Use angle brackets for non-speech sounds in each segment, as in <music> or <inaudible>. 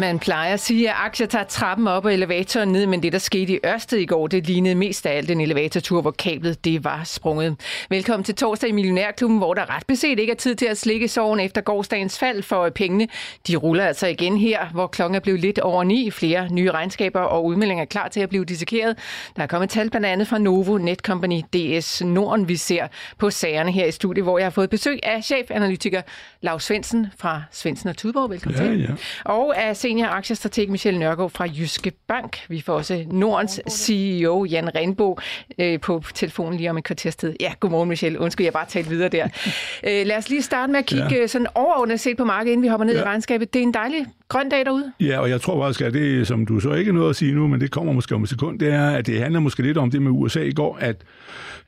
Man plejer at sige, at aktier tager trappen op og elevatoren ned, men det, der skete i Ørsted i går, det lignede mest af alt en elevatortur, hvor kablet det var sprunget. Velkommen til torsdag i Millionærklubben, hvor der ret beset ikke er tid til at slikke sorgen efter gårdsdagens fald, for pengene de ruller altså igen her, hvor klokken er blevet lidt over ni. Flere nye regnskaber og udmeldinger er klar til at blive dissekeret. Der er kommet tal blandt andet fra Novo Netcompany DS Norden, vi ser på sagerne her i studiet, hvor jeg har fået besøg af chefanalytiker Lars Svendsen fra Svendsen og Tudborg. Velkommen Ja, til. ja. Og af senior aktiestrateg Michelle Nørgaard fra Jyske Bank. Vi får også Nordens CEO Jan Renbo øh, på telefonen lige om et kvarters tid. Ja, godmorgen Michelle. Undskyld, jeg bare talte videre der. <laughs> øh, lad os lige starte med at kigge Ja. sådan overordnet set på markedet, inden vi hopper ned ja. i regnskabet. Det er en dejlig grøn dag derude. Ja, og jeg tror faktisk, at det, som du så ikke nåede at sige nu, men det kommer måske om et sekund, det er, at det handler måske lidt om det med USA i går, at,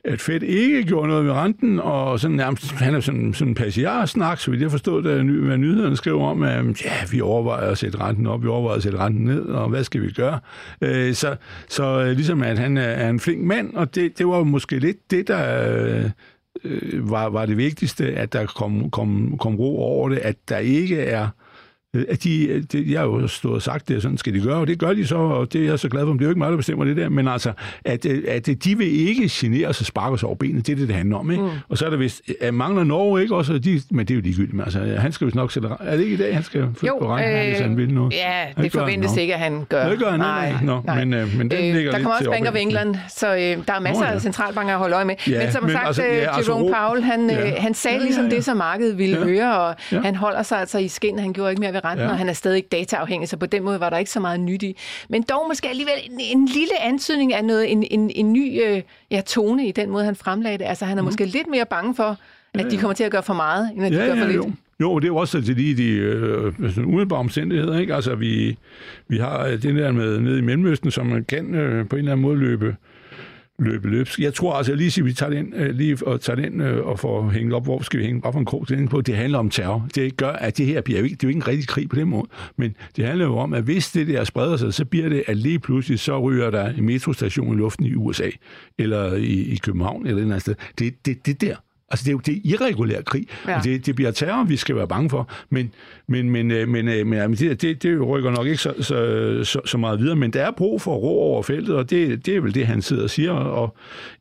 at Fed ikke gjorde noget med renten, og sådan nærmest, han er sådan, sådan en passiar-snak, så vidt jeg forstod, da ny, hvad nyhederne skrev om, at ja, vi overvejer at sætte renten op, vi overvejer at sætte renten ned, og hvad skal vi gøre? Øh, så, så øh, ligesom at han er, er en flink mand, og det, det var måske lidt det, der... Øh, øh, var, var det vigtigste, at der kom, kom, kom ro over det, at der ikke er øh, at de, de, jeg har jo stået og sagt det, sådan skal de gøre, og det gør de så, og det er jeg så glad for, men det er jo ikke mig, der bestemmer det der, men altså, at, øh, at de vil ikke genere os og sparke os over benet, det er det, det handler om, ikke? Mm. Og så er der vist, at mangler Norge ikke også, de, men det er jo ligegyldigt, men altså, han skal vist nok sætte, er det ikke i dag, han skal flytte på regnen, hvis han vil noget? ja, Han det gør forventes nok. ikke, at han gør. Det gør han ikke, nej. Nå, men, øh, men den ligger Der kommer også Bank of. England, så øh, der er masser Nå, ja. af centralbanker at holde øje med. Ja, men som men sagt, altså, ja, altså, Jerome ro- Powell, han, Ja. øh, han sagde Ja, ja, ligesom ja. det, som markedet ville Ja. høre, og Ja. han holder sig altså i skin, han gjorde ikke mere ved renten, Ja. og han er stadig dataafhængig, så på den måde var der ikke så meget nyt i. Men dog måske alligevel en, en lille antydning af noget, en, en, en ny øh, ja, tone i den måde, han fremlagde det. Altså han er måske lidt mere bange for, at de kommer til at gøre for meget, end at de. Ja, gør for ja, lidt. jo. Jo, det er jo også til lige de øh, sådan umiddelbare omstændigheder. Ikke? Altså, vi, vi har øh, det der med nede i Mellemøsten, som man kan øh, på en eller anden måde løbe, løbe løbsk. Jeg tror altså, lige at vi tager den, øh, lige og tager den øh, og får hængt op, hvor skal vi hænge, bare en krog til den på. Det handler om terror. Det gør, at det her bliver jo ikke, det er jo ikke en rigtig krig på den måde, men det handler jo om, at hvis det der spreder sig, så bliver det, at lige pludselig så ryger der en metrostation i luften i USA, eller i, i København, eller et eller andet sted. Det, det, det der. Altså, det er jo det irregulær krig, Ja. og det, det bliver terror, vi skal være bange for. Men, men, men, øh, men, øh, men jamen, det, det, det rykker nok ikke så, så, så, så meget videre. Men der er brug for ro over feltet, og det, det er vel det, han sidder og siger. Og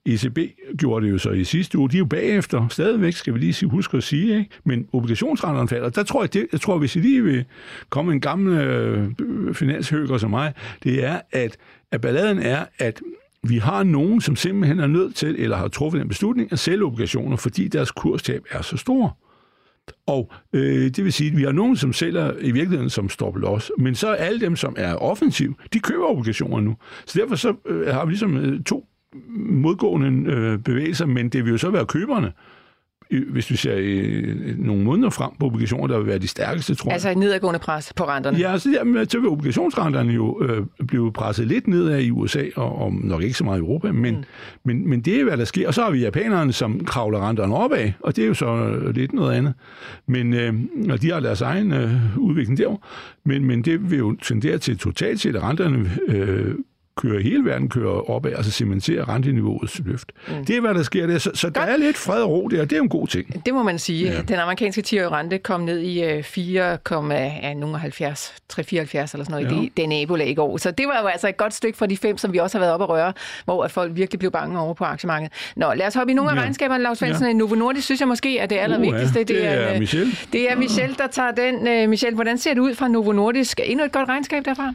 ECB gjorde det jo så i sidste uge. De er jo bagefter stadigvæk, skal vi lige huske at sige. Ikke? Men obligationsrenterne falder. Der tror jeg, det, jeg tror, hvis I lige vil komme en gammel øh, finanshøger som mig, det er, at, at balladen er, at vi har nogen, som simpelthen er nødt til, eller har truffet den beslutning, at sælge obligationer, fordi deres kurstab er så stor. Og øh, det vil sige, at vi har nogen, som sælger i virkeligheden som stop loss, men så er alle dem, som er offensiv, de køber obligationer nu. Så derfor så øh, har vi ligesom øh, to modgående øh, bevægelser, men det vil jo så være køberne, øh, hvis vi ser øh, nogle måneder frem på obligationer, der vil være de stærkeste, tror jeg. Altså nedadgående pres på renterne. Ja, så, jamen, så vil obligationsrenterne jo øh, blive presset lidt nedad i USA, og, og nok ikke så meget i Europa, men, mm. men, men det er, hvad der sker. Og så har vi japanerne, som kravler renterne opad, og det er jo så lidt noget andet. Men øh, og de har deres egen øh, udvikling derovre. Men, men det vil jo tendere til totalt set, at renterne øh, kører hele verden kører opad, altså cementerer renteniveauets løft. Mm. Det er, hvad der sker der. Så, så der er lidt fred og ro der, og det er jo en god ting. Det må man sige. Ja. Ja. Den amerikanske 10-årige rente kom ned i øh, 4,74, 374 eller sådan noget, ja. i Ja. det, det nabolag i går. Så det var jo altså et godt stykke fra de fem, som vi også har været oppe at røre, hvor at folk virkelig blev bange over på aktiemarkedet. Nå, lad os hoppe i nogle af Ja. regnskaberne. Lars Svendsen, ja. Ja. Novo Nordisk synes jeg måske er det allervigtigste. Uha, det er øh, Michelle. Det er Michelle, der tager den. Øh, Michelle, hvordan ser det ud fra Novo Nordisk? Endnu et godt regnskab derfra?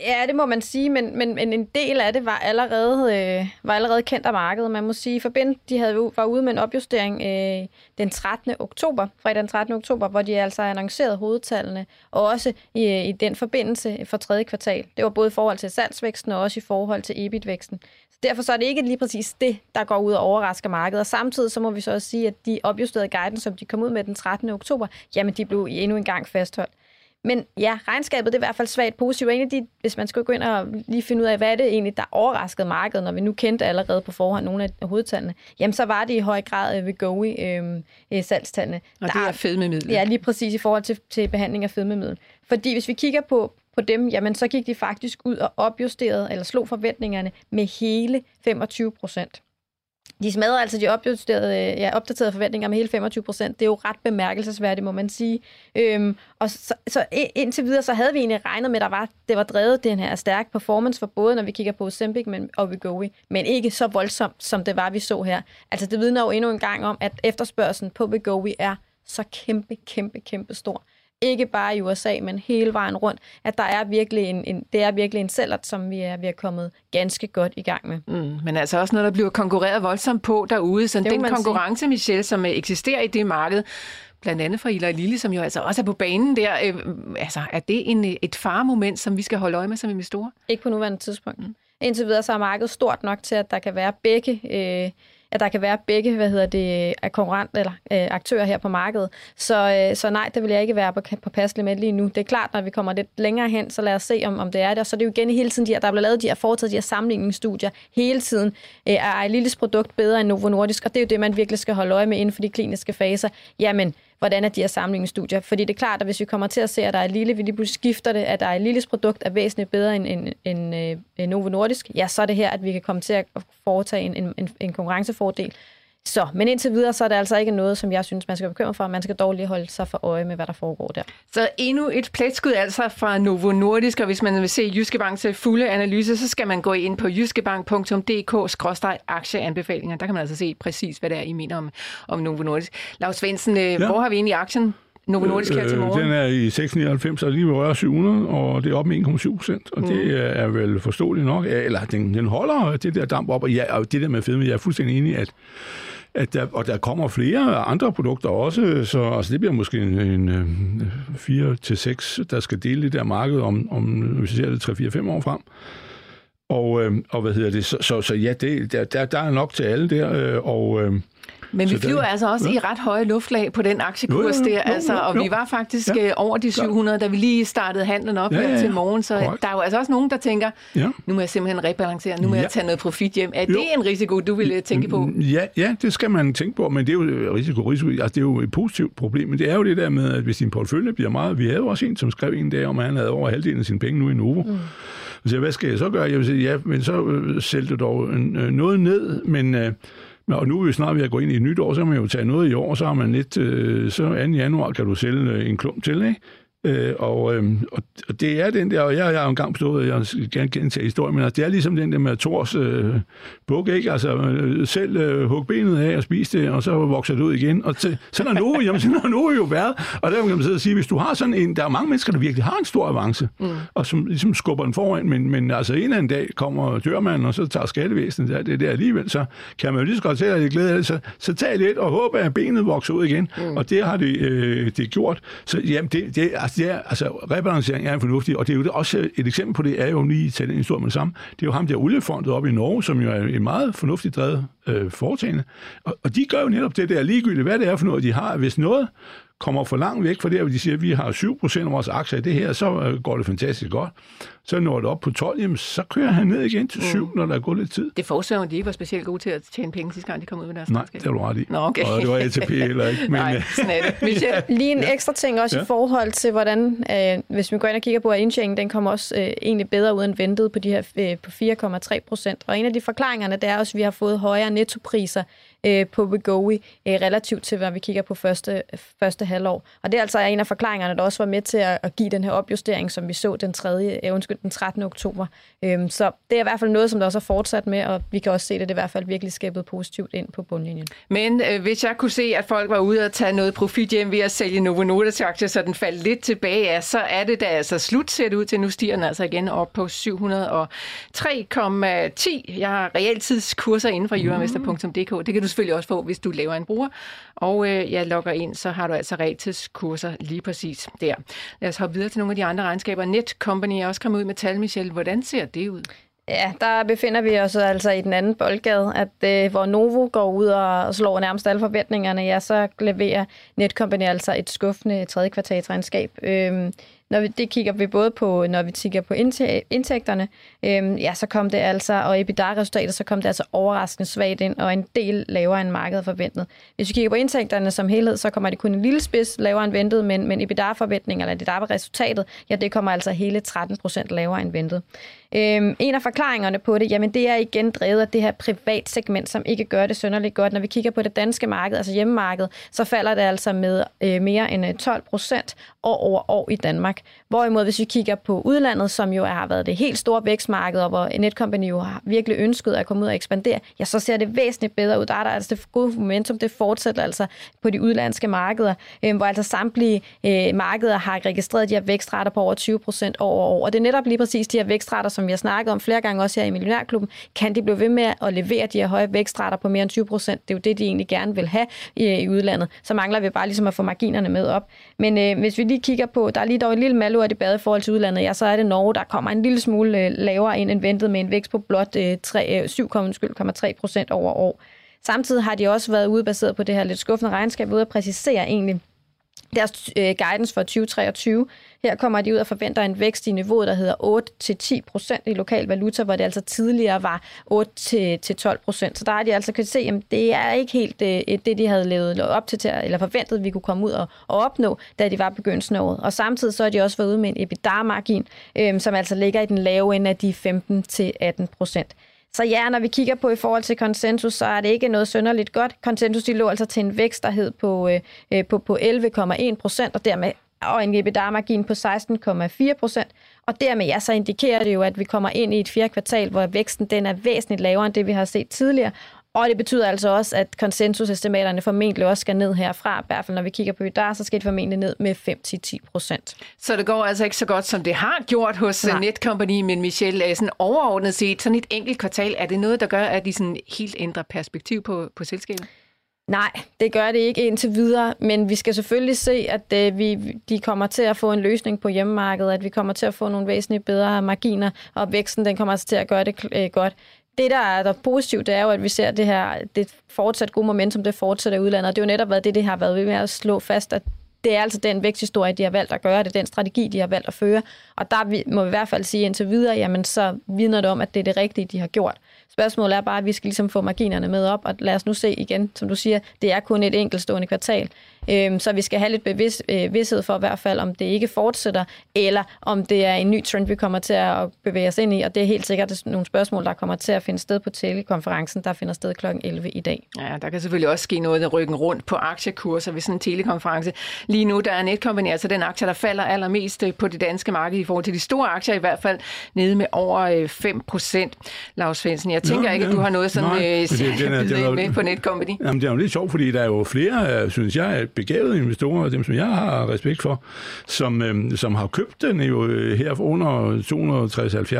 Ja, det må man sige, men, men, men en del af det var allerede, øh, var allerede kendt af markedet. Man må sige, forbind, de havde, var ude med en opjustering øh, den 13. oktober, fredag den 13. oktober, hvor de altså annoncerede hovedtallene, og også i, øh, i den forbindelse for tredje kvartal. Det var både i forhold til salgsvæksten og også i forhold til EBIT-væksten. Så derfor så er det ikke lige præcis det, der går ud og overrasker markedet. Og samtidig så må vi så også sige, at de opjusterede guidance, som de kom ud med den 13. oktober, jamen de blev endnu en gang fastholdt. Men ja, regnskabet det er i hvert fald svagt positivt. En af de, hvis man skulle gå ind og lige finde ud af, hvad er det egentlig, der overraskede markedet, når vi nu kendte allerede på forhånd nogle af hovedtallene, jamen så var det i høj grad ved GOI øh, øh, salgstallene. Og det er fedmemiddel. Ja, lige præcis i forhold til, til behandling af fedmemiddel. Fordi hvis vi kigger på, på dem, jamen så gik de faktisk ud og opjusterede, eller slog forventningerne med hele 25 procent. De smadrer altså de opdaterede, øh, ja, opdaterede forventninger med hele 25 procent. Det er jo ret bemærkelsesværdigt, må man sige. Øhm, og så, så indtil videre, så havde vi egentlig regnet med, at der var, det var drevet den her stærk performance for både, når vi kigger på Ozempic men, og Wegovy, men ikke så voldsomt, som det var, vi så her. Altså det vidner jo endnu en gang om, at efterspørgselen på Wegovy er så kæmpe, kæmpe, kæmpe stor ikke bare i USA, men hele vejen rundt, at der er virkelig en, en, det er virkelig en sælger, som vi er, vi er kommet ganske godt i gang med. Mm, men altså også noget, der bliver konkurreret voldsomt på derude. Så den konkurrence, sige. Michelle, som eksisterer i det marked, blandt andet fra Ila Lille, som jo altså også er på banen der. Øh, altså, er det en, et faremoment, som vi skal holde øje med som investorer? Ikke på nuværende tidspunkt. Mm. Indtil videre så er markedet stort nok til, at der kan være begge... Øh, at der kan være begge hvad hedder det, konkurrent eller øh, aktører her på markedet. Så, øh, så nej, det vil jeg ikke være på, på passende med lige nu. Det er klart, når vi kommer lidt længere hen, så lad os se, om, om det er det. Og så er det jo igen hele tiden, de her, der bliver lavet de her foretaget de her sammenligningsstudier hele tiden. Øh, er Lilles produkt bedre end Novo Nordisk? Og det er jo det, man virkelig skal holde øje med inden for de kliniske faser. Jamen, hvordan er de her sammenligningsstudier. Fordi det er klart, at hvis vi kommer til at se, at der er lille, vi lige pludselig skifter det, at der er lilles produkt er væsentligt bedre end, end, end, øh, end Novo Nordisk, ja, så er det her, at vi kan komme til at foretage en, en, en konkurrencefordel. Så, men indtil videre, så er det altså ikke noget, som jeg synes, man skal bekymre for. Man skal dog lige holde sig for øje med, hvad der foregår der. Så endnu et pletskud altså fra Novo Nordisk, og hvis man vil se Jyske Banks fulde analyse, så skal man gå ind på jyskebank.dk-aktieanbefalinger. Der kan man altså se præcis, hvad det er, I mener om, om Novo Nordisk. Lars Svendsen, øh, ja. hvor har vi egentlig aktien? Novo Nordisk her til øh, morgen? Den er i 699, og lige ved røre 700, og det er op med 1,7 procent. Og mm. det er vel forståeligt nok. Eller den, den holder det der damp op, og, ja, og det der med fedme, jeg er fuldstændig enig i, at at der, og der kommer flere andre produkter også, så altså, det bliver måske en, en, øh, en 4 til 6, der skal dele det der marked om, om hvis vi ser det 3-4-5 år frem. Og, øh, og hvad hedder det, så, så, så ja, det, der, der, der er nok til alle der, øh, og, øh, men vi flyver altså også ja. i ret høje luftlag på den aktiekurs jo, jo, jo, der, altså, og vi var faktisk ja. Øh, over de 700, da vi lige startede handlen op ja, ja, ja. til morgen, så Correct. der er jo altså også nogen, der tænker, ja. nu må jeg simpelthen rebalancere, nu må ja. jeg tage noget profit hjem. Er jo. det en risiko, du ville tænke på? Mm, ja, ja, det skal man tænke på, men det er jo risiko, risiko, altså det er jo et positivt problem, men det er jo det der med, at hvis din portefølje bliver meget, vi havde jo også en, som skrev en dag om, at han havde over halvdelen af sine penge nu i Novo. Mm. Så hvad skal jeg så gøre? Jeg vil sige, ja, men så øh, sælg det dog øh, noget ned, men øh, og nu er vi snart ved at gå ind i et nyt år, så kan man jo tage noget i år, så har man lidt, øh, så 2. januar kan du sælge øh, en klump til, ikke? Øh, og, øh, og det er den der, og jeg, jeg har engang forstået, jeg skal gerne gentage historien, men altså, det er ligesom den der med Thors øh, buk, ikke? Altså øh, selv øh, hug benet af og spise det, og så vokser det ud igen. Og til, sådan er nu, jamen sådan har nu jo været. Og der kan man sidde og sige, hvis du har sådan en, der er mange mennesker, der virkelig har en stor avance, mm. og som ligesom skubber den foran, men, men altså en eller anden dag kommer dørmanden, og så tager skattevæsenet der, det der alligevel, så kan man jo lige så godt se, at det glæder det, så, så tag lidt og håbe, at benet vokser ud igen. Mm. Og det har det, øh, det gjort. Så jamen, det, det, altså, det er, altså, rebalancering er en fornuftig, og det er jo også et eksempel på det, er jo lige tage den historie med det samme. Det er jo ham der oliefondet op i Norge, som jo er en meget fornuftigt drevet øh, foretagende. Og, og de gør jo netop det der ligegyldigt, hvad det er for noget, de har. Hvis noget kommer for langt væk fra det, hvor de siger, at vi har 7% af vores aktier i det her, så øh, går det fantastisk godt. Så når det op på 12, jamen, så kører han ned igen til 7, mm. når der er gået lidt tid. Det forudsætter, at de ikke var specielt gode til at tjene penge sidste gang, de kom ud med deres Nej, det har du ret i. Nå, okay. Og det var ATP eller ikke. <laughs> Men, Nej, sådan er det. <laughs> ja. Lige en ekstra ting også ja. i forhold til, hvordan, øh, hvis vi går ind og kigger på, at indtjeningen, den kommer også øh, egentlig bedre ud end ventet på de her øh, på 4,3 procent. Og en af de forklaringerne, det er også, at vi har fået højere nettopriser øh, på Wegovy øh, relativt til, hvad vi kigger på første, første halvår. Og det er altså en af forklaringerne, der også var med til at, at give den her opjustering, som vi så den, 3., øh, undskyld, den 13. oktober. Øh, så det er i hvert fald noget, som der også er fortsat med, og vi kan også se, at det er i hvert fald virkelig skabet positivt ind på bundlinjen. Men øh, hvis jeg kunne se, at folk var ude og tage noget profit hjem ved at sælge Novo Nordisk aktier, så den faldt lidt tilbage ja, så er det da altså slut ser det ud til. Nu stiger den altså igen op på 703,10. Jeg har realtidskurser inden for mm. Det kan du selvfølgelig også få, hvis du laver en bruger. Og øh, jeg logger ind, så har du altså kurser lige præcis der. Lad os hoppe videre til nogle af de andre regnskaber. Netcompany er også kommet ud med tal, Michelle. Hvordan ser det ud? Ja, der befinder vi os altså i den anden boldgade, at øh, hvor Novo går ud og slår nærmest alle forventningerne, ja, så leverer Netcompany altså et skuffende tredje kvartalsregnskab. Øh, når vi, det kigger vi både på, når vi kigger på indtægterne, øh, ja, så kom det altså, og EBITDA-resultatet, så kom det altså overraskende svagt ind, og en del lavere end markedet forventet. Hvis vi kigger på indtægterne som helhed, så kommer det kun en lille spids lavere end ventet, men, men EBITDA-forventningen, eller EBITDA-resultatet, ja, det kommer altså hele 13 procent lavere end ventet. Øhm, en af forklaringerne på det, jamen det er igen drevet af det her privatsegment, som ikke gør det sønderligt godt. Når vi kigger på det danske marked, altså hjemmemarkedet, så falder det altså med øh, mere end øh, 12 procent år over år i Danmark. Hvorimod hvis vi kigger på udlandet, som jo har været det helt store vækstmarked, og hvor Netcompany jo har virkelig ønsket at komme ud og ekspandere, ja, så ser det væsentligt bedre ud. Der er der altså det gode momentum, det fortsætter altså på de udlandske markeder, øh, hvor altså samtlige øh, markeder har registreret de her vækstrater på over 20 procent år over år. Og det er netop lige præcis de her vækstrater, som jeg snakkede om flere gange også her i Millionærklubben, kan de blive ved med at levere de her høje vækstrater på mere end 20 procent. Det er jo det, de egentlig gerne vil have i, i udlandet. Så mangler vi bare ligesom at få marginerne med op. Men øh, hvis vi lige kigger på, der er lige dog en lille malur i bade i forhold til udlandet, ja, så er det Norge, der kommer en lille smule øh, lavere ind end ventet med en vækst på blot øh, 7,3 øh, procent over år. Samtidig har de også været ude baseret på det her lidt skuffende regnskab, ude at præcisere egentlig, deres øh, guidance for 2023. Her kommer de ud og forventer en vækst i niveauet, der hedder 8-10 procent i lokal valuta, hvor det altså tidligere var 8-12 procent. Så der har de altså kan se, at det er ikke helt øh, det, de havde levet op til, eller forventet, vi kunne komme ud og, og opnå, da de var begyndelsen af året. Og samtidig så har de også været ude med en EBITDA-margin, øh, som altså ligger i den lave ende af de 15-18 procent. Så ja, når vi kigger på i forhold til konsensus, så er det ikke noget synderligt godt. Konsensus de lå altså til en vækst, der hed på, øh, øh på, på 11,1 procent, og dermed og en EBITDA-margin på 16,4 procent. Og dermed ja, så indikerer det jo, at vi kommer ind i et fjerde kvartal, hvor væksten den er væsentligt lavere end det, vi har set tidligere. Og det betyder altså også, at konsensusestimaterne formentlig også skal ned herfra. I hvert fald når vi kigger på der, så skal det formentlig ned med 5-10 procent. Så det går altså ikke så godt, som det har gjort hos Nej. Netcompany, men Michelle, er sådan overordnet set, sådan et enkelt kvartal, er det noget, der gør, at de sådan helt ændrer perspektiv på, på selskabet? Nej, det gør det ikke indtil videre, men vi skal selvfølgelig se, at øh, vi, de kommer til at få en løsning på hjemmemarkedet, at vi kommer til at få nogle væsentligt bedre marginer, og væksten den kommer altså til at gøre det øh, godt det, der er der positivt, det er jo, at vi ser det her det fortsat gode momentum, det fortsætter i udlandet. Og det er jo netop været det, det har været ved med at slå fast, at det er altså den væksthistorie, de har valgt at gøre, det er den strategi, de har valgt at føre. Og der må vi i hvert fald sige indtil videre, jamen så vidner det om, at det er det rigtige, de har gjort. Spørgsmålet er bare, at vi skal ligesom få marginerne med op, og lad os nu se igen, som du siger, det er kun et enkeltstående kvartal. Øhm, så vi skal have lidt bevis, øh, vidshed for i hvert fald, om det ikke fortsætter, eller om det er en ny trend, vi kommer til at bevæge os ind i, og det er helt sikkert nogle spørgsmål, der kommer til at finde sted på telekonferencen, der finder sted kl. 11 i dag. Ja, der kan selvfølgelig også ske noget, der ryggen rundt på aktiekurser ved sådan en telekonference. Lige nu, der er Netcompany, altså den aktie, der falder allermest øh, på det danske marked i forhold til de store aktier, i hvert fald nede med over øh, 5 procent. Lars Svendsen, jeg tænker Nå, ikke, at du har noget sådan nej, øh, den er, <laughs> den er, med på Netcompany. Jamen, det er jo lidt sjovt, fordi der er jo flere, synes jeg, begavede investorer, dem som jeg har respekt for, som, øh, som har købt den jo øh, her under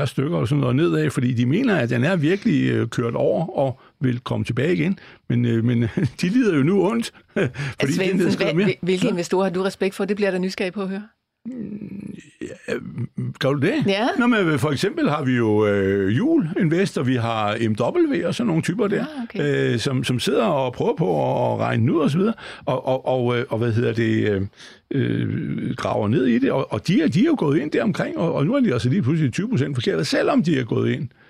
260-70 stykker og sådan noget nedad, fordi de mener, at den er virkelig øh, kørt over og vil komme tilbage igen. Men, øh, men <laughs> de lider jo nu ondt, <laughs> fordi Svendsen, det mere. Hvilke investorer har du respekt for? Det bliver der nysgerrig på at høre. Ja, gør du det? Ja. Nå, men for eksempel har vi jo øh, Jul Investor, vi har MW og sådan nogle typer der, ah, okay. øh, som, som sidder og prøver på at regne ud og så videre, og, og, og, øh, og hvad hedder det, øh, øh, graver ned i det, og, og de, er, de er jo gået ind der omkring, og, og nu er de altså lige pludselig 20 procent forkert, selvom de er gået ind øh,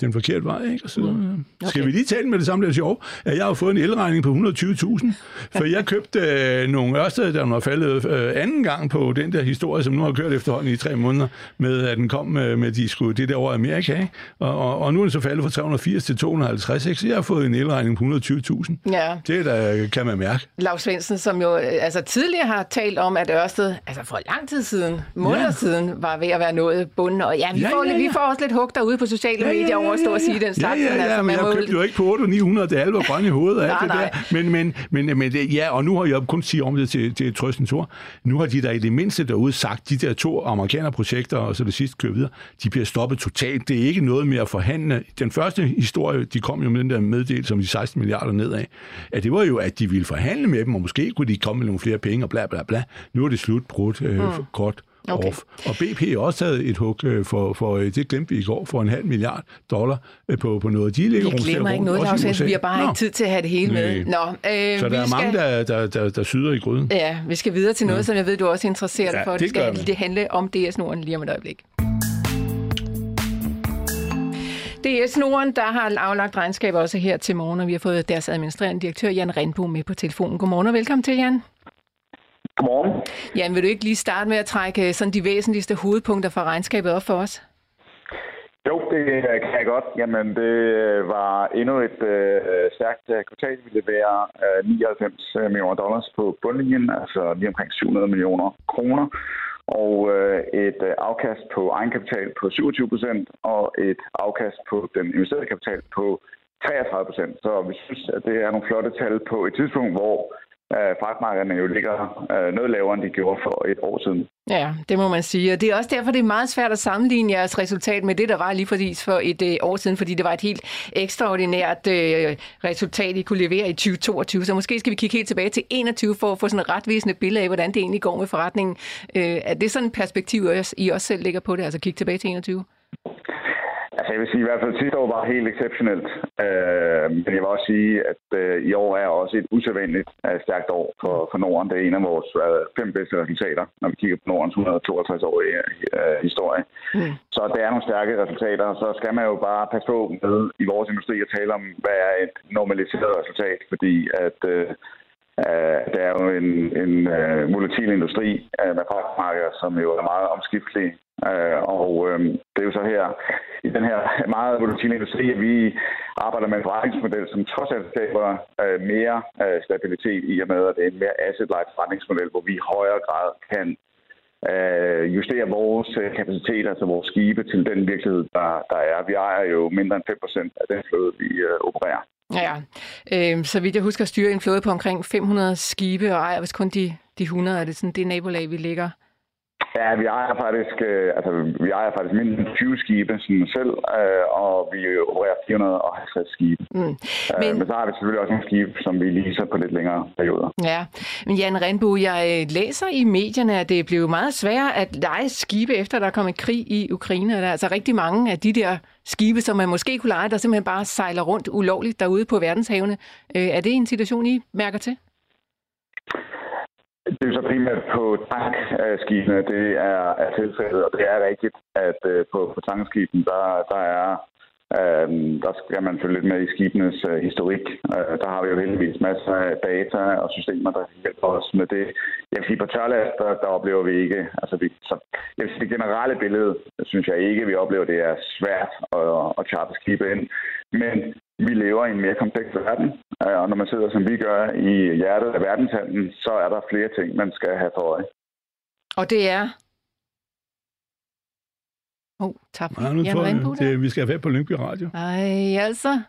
den forkerte vej. Ikke? Så, mm. okay. Skal vi lige tale med det samme? Det er sjovt, at jeg har fået en elregning på 120.000, for jeg købte øh, nogle Ørsted, der var faldet øh, anden gang på den der historie, som nu har kørt efterhånden i tre måneder, med at den kom med, med de skulle, det der over Amerika. Ikke? Og, og, og, nu er den så faldet fra 380 til 250, ikke? så jeg har fået en elregning på 120.000. Ja. Det der kan man mærke. Lars Svendsen, som jo øh, altså, tidligere har talt om, at Ørsted, altså for lang tid siden, måneder ja. siden, var ved at være nået bunden, og ja, vi, ja, får, ja, ja. vi får også lidt hug derude på sociale ja, medier ja, ja, over at stå og sige den slags. Ja, ja, ja, altså, men jeg må... købte jo ikke på 8 900, det alle var grønne i hovedet af nej, det nej. der. Men, men, men, men det, ja, og nu har jeg kun sige om det til, til trøstens ord. Nu har de der i det mindste derude sagt, de der to amerikanerprojekter, og så det sidste kører videre, de bliver stoppet totalt. Det er ikke noget med at forhandle. Den første historie, de kom jo med den der meddel, som de 16 milliarder nedad, at det var jo, at de ville forhandle med dem, og måske kunne de komme med nogle flere penge, og bla bla bla. Nu er det slut brudt øh, mm. kort Okay. Og, og BP har også taget et hug øh, for, for øh, det glemte vi i går, for en halv milliard dollar øh, på, på noget. De ligger vi glemmer ikke noget, der vi har bare Nå. ikke tid til at have det hele med. Nå, øh, Så der er skal... mange, der, der, der, der syder i gryden. Ja, vi skal videre til noget, ja. som jeg ved, du også interesserer dig ja, for. Det, det skal det handle om DS Norden lige om et øjeblik. DS Norden, der har aflagt regnskab også her til morgen, og vi har fået deres administrerende direktør, Jan Rindbo, med på telefonen. Godmorgen og velkommen til, Jan. Godmorgen. Jan, vil du ikke lige starte med at trække sådan de væsentligste hovedpunkter fra regnskabet op for os? Jo, det kan jeg godt. Jamen, det var endnu et øh, stærkt øh, kvartal. Vi leverer øh, 99 millioner dollars på bundlinjen, altså lige omkring 700 millioner kroner og øh, et øh, afkast på egenkapital på 27 procent og et afkast på den investerede kapital på 33 procent. Så vi synes, at det er nogle flotte tal på et tidspunkt, hvor øh, fragtmarkederne jo ligger øh, noget lavere, end de gjorde for et år siden. Ja, det må man sige. Og det er også derfor, det er meget svært at sammenligne jeres resultat med det, der var lige præcis for et øh, år siden, fordi det var et helt ekstraordinært øh, resultat, I kunne levere i 2022. Så måske skal vi kigge helt tilbage til 21 for at få sådan et retvisende billede af, hvordan det egentlig går med forretningen. Øh, er det sådan et perspektiv, I også selv lægger på det, altså kigge tilbage til 21? Altså jeg vil sige, i hvert fald sidste år var helt exceptionelt. Øh, men jeg vil også sige, at øh, i år er også et usædvanligt øh, stærkt år for, for Norden. Det er en af vores øh, fem bedste resultater, når vi kigger på Nordens 152-årige øh, historie. Mm. Så det er nogle stærke resultater. Så skal man jo bare passe på med i vores industri at tale om, hvad er et normaliseret resultat. Fordi at øh, Uh, det er jo en, en uh, volatil industri uh, med fragtmarkeder, som jo er meget omskiftelige. Øh, og øh, det er jo så her, i den her meget volatile industri, at vi arbejder med en forretningsmodel, som trods alt skaber øh, mere øh, stabilitet i og med, at det er en mere asset-light forretningsmodel, hvor vi i højere grad kan øh, justere vores øh, kapacitet, altså vores skibe, til den virkelighed, der, der er. Vi ejer jo mindre end 5% af den flåde, vi øh, opererer. Ja, øh, så vidt jeg husker, styre en flåde på omkring 500 skibe, og ejer hvis kun de, de 100, er det sådan det nabolag, vi ligger Ja, vi ejer faktisk, øh, altså, vi ejer faktisk end 20 skibe som selv, øh, og vi opererer 450 skibe. Mm. Øh, men... men så har vi selvfølgelig også nogle skibe, som vi leaser på lidt længere perioder. Ja, men Jan Renbo, jeg læser i medierne, at det er blevet meget sværere at lege skibe, efter der er kommet krig i Ukraine. Der er altså rigtig mange af de der skibe, som man måske kunne lege, der simpelthen bare sejler rundt ulovligt derude på verdenshavene. Øh, er det en situation, I mærker til? Det er jo så primært på tankskibene, det er, er tilfældet, og det er rigtigt, at øh, på, på tankskibene, der, der er Øhm, der skal man følge lidt med i skibenes øh, historik. Øh, der har vi jo heldigvis masser af data og systemer, der hjælper os med det. Jeg vil sige, på tørlast, der, der oplever vi ikke, altså vi, så, jeg vil sige, det generelle billede, synes jeg ikke, vi oplever, det er svært at, at charte skibe ind. Men vi lever i en mere kompleks verden, øh, og når man sidder, som vi gør, i hjertet af verdenshandlen, så er der flere ting, man skal have for øje. Og det er? Åh, oh, tak. Ja, nu tror jeg, det, vi skal have på Lyngby Radio. Nej, altså.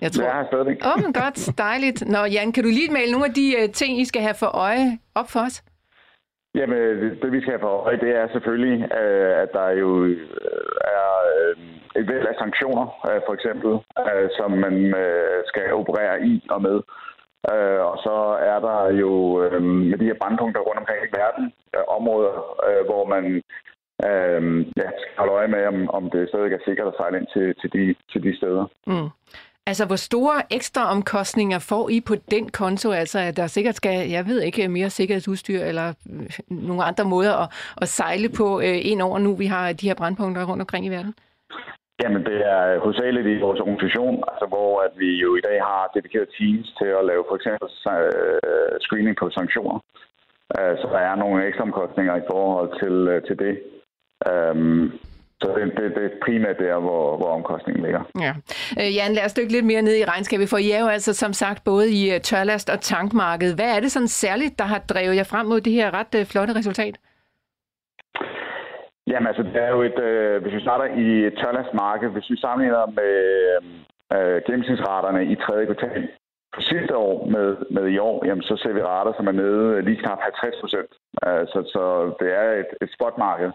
Jeg tror... Ja, stadigvæk. Åh, oh, men godt. <laughs> Dejligt. Nå, Jan, kan du lige male nogle af de uh, ting, I skal have for øje op for os? Jamen, det vi skal have for øje, det er selvfølgelig, uh, at der jo uh, er uh, et væld af sanktioner, øh, for eksempel, øh, som man øh, skal operere i og med. Øh, og så er der jo øh, med de her brandpunkter rundt omkring i verden, øh, områder, øh, hvor man øh, ja, skal holde øje med, om, om det stadig er sikkert at sejle ind til, til, de, til de steder. Mm. Altså, hvor store ekstra omkostninger får I på den konto? Altså, at der sikkert skal, jeg ved ikke, mere sikkerhedsudstyr eller øh, nogle andre måder at, at sejle på øh, ind over nu, vi har de her brandpunkter rundt omkring i verden? Jamen, det er hovedsageligt i vores organisation, altså, hvor at vi jo i dag har dedikeret teams til at lave for eksempel øh, screening på sanktioner. Øh, så der er nogle ekstra omkostninger i forhold til, øh, til det. Øhm, så det, det, det er primært der, hvor, hvor omkostningen ligger. Ja. Øh, Jan, lad os dykke lidt mere ned i regnskabet, for I er jo altså som sagt både i øh, tørlast og tankmarkedet. Hvad er det sådan særligt, der har drevet jer frem mod det her ret flotte resultat? Jamen altså, det er jo et, øh, hvis vi starter i Tørlands marked, hvis vi sammenligner med øh, øh, gennemsnitsraterne i tredje kvartal for sidste år med, med i år, jamen så ser vi rater, som er nede lige knap 50 procent. Øh, så, så det er et, et spotmarked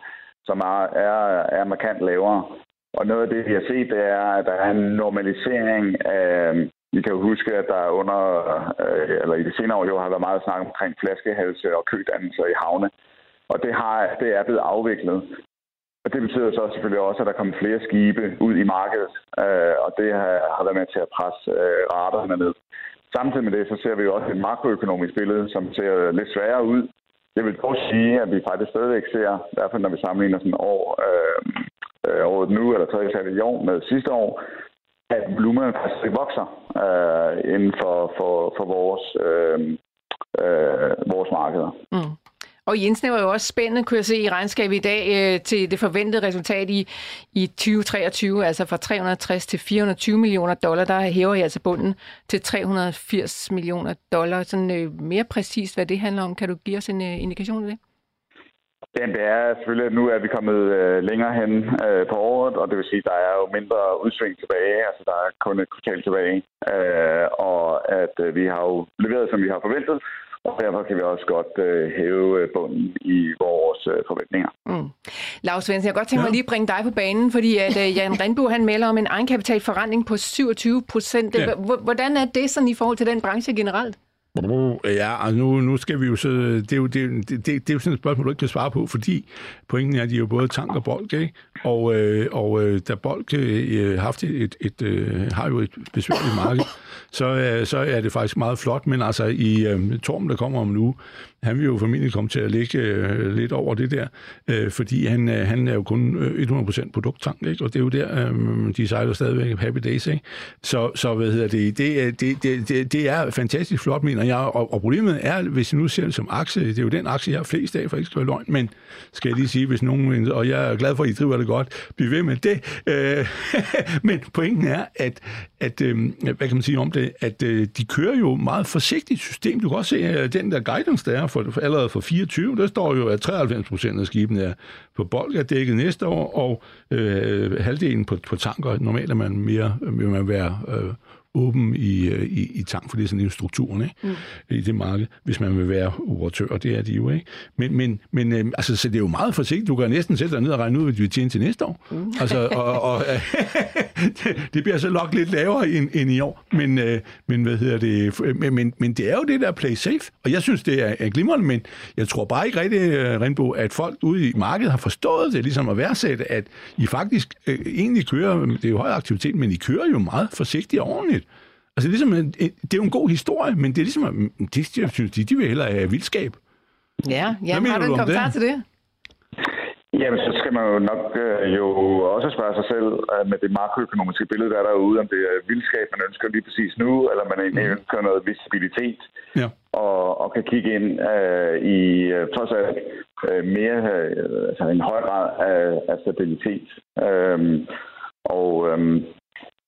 som er, er, er markant lavere. Og noget af det, vi har set, det er, at der er en normalisering af... Vi kan jo huske, at der under, øh, eller i de senere år jo har været meget snak omkring flaskehalse og kødannelser i havne og det, har, det er blevet afviklet. Og det betyder så selvfølgelig også, at der kommer flere skibe ud i markedet, øh, og det har, har været med til at presse øh, raterne ned. Samtidig med det, så ser vi jo også et makroøkonomisk billede, som ser lidt sværere ud. Jeg vil dog sige, at vi faktisk stadigvæk ser, i hvert fald når vi sammenligner sådan år, øh, øh, året nu, eller tredje kvartal i år med sidste år, at volumerne faktisk vokser øh, inden for, for, for vores, øh, øh, vores markeder. Mm. Og Jensen var jo også spændende, kunne jeg se i regnskabet i dag, øh, til det forventede resultat i, i 2023, altså fra 360 til 420 millioner dollar, der hæver I altså bunden til 380 millioner dollar. Sådan øh, mere præcist, hvad det handler om. Kan du give os en øh, indikation af det? Jamen, det er selvfølgelig, at nu er vi kommet øh, længere hen øh, på året, og det vil sige, at der er jo mindre udsving tilbage, altså der er kun et kvartal tilbage, øh, og at øh, vi har jo leveret, som vi har forventet, og derfor kan vi også godt øh, hæve øh, bunden i vores øh, forventninger. Mm. Lars Svendsen, jeg kan godt tænke mig ja. lige at bringe dig på banen, fordi at, øh, Jan Rindbo han melder om en egenkapitalforretning på 27 procent. Ja. Hvordan er det sådan i forhold til den branche generelt? Ja, og nu, nu skal vi jo så... Det er jo, det, det, det, er jo sådan et spørgsmål, du ikke kan svare på, fordi pointen er, at de er jo både tank og bold, ikke? Og, øh, og øh, da bold øh, øh haft et, et, øh, har jo et besværligt marked, så, øh, så er det faktisk meget flot, men altså i øh, Torm, der kommer om nu, han vil jo formentlig komme til at ligge øh, lidt over det der, øh, fordi han, øh, han er jo kun øh, 100% produkttank, ikke? og det er jo der, øh, de sejler stadigvæk Happy Days. Ikke? Så, så hvad hedder det, det, øh, det, det, det, det er fantastisk flot, mener jeg, og, og problemet er, hvis jeg nu ser det som aktie, det er jo den aktie, jeg har flest af, for ikke skal løgn, men skal jeg lige sige, hvis nogen, og jeg er glad for, at I driver det godt, bliv ved med det. Øh, <laughs> men pointen er, at, at øh, hvad kan man sige om det, at øh, de kører jo meget forsigtigt system. Du kan også se, at den der guidance, der er for, for allerede for 24, der står jo, at 93 procent af skibene er på bolk er dækket næste år, og øh, halvdelen på, på tanker. Normalt er man mere, vil man være øh, åben i, øh, i, i tank, for det er sådan en strukturen ikke? Mm. i det marked, hvis man vil være operatør, det er de jo ikke. Men, men, men øh, altså, så det er jo meget forsigtigt. Du kan næsten sætte dig ned og regne ud, hvad du vil tjene til næste år. Mm. <laughs> Altså, og, og <laughs> det bliver så nok lidt lavere end, end i år. Men, øh, men, hvad hedder det? Men, men, men det er jo det der play safe, og jeg synes, det er, er glimrende, men jeg tror bare ikke rigtig, Renbo, at folk ude i markedet har forstået det, ligesom at værdsætte, at I faktisk øh, egentlig kører, det er jo høj aktivitet, men I kører jo meget forsigtigt og ordentligt. Altså, det er, ligesom, det er jo en god historie, men det er ligesom, de, jeg synes, de, de vil hellere have vildskab. Ja, ja har du en kommentar til det? Jamen, så skal man jo nok øh, jo også spørge sig selv øh, med det makroøkonomiske billede, der er derude, om det er vildskab, man ønsker lige præcis nu, eller man egentlig mm. ønsker noget visibilitet, ja. og, og kan kigge ind øh, i øh, trods alt øh, mere, øh, altså en høj grad af, af stabilitet. Øh, og øh,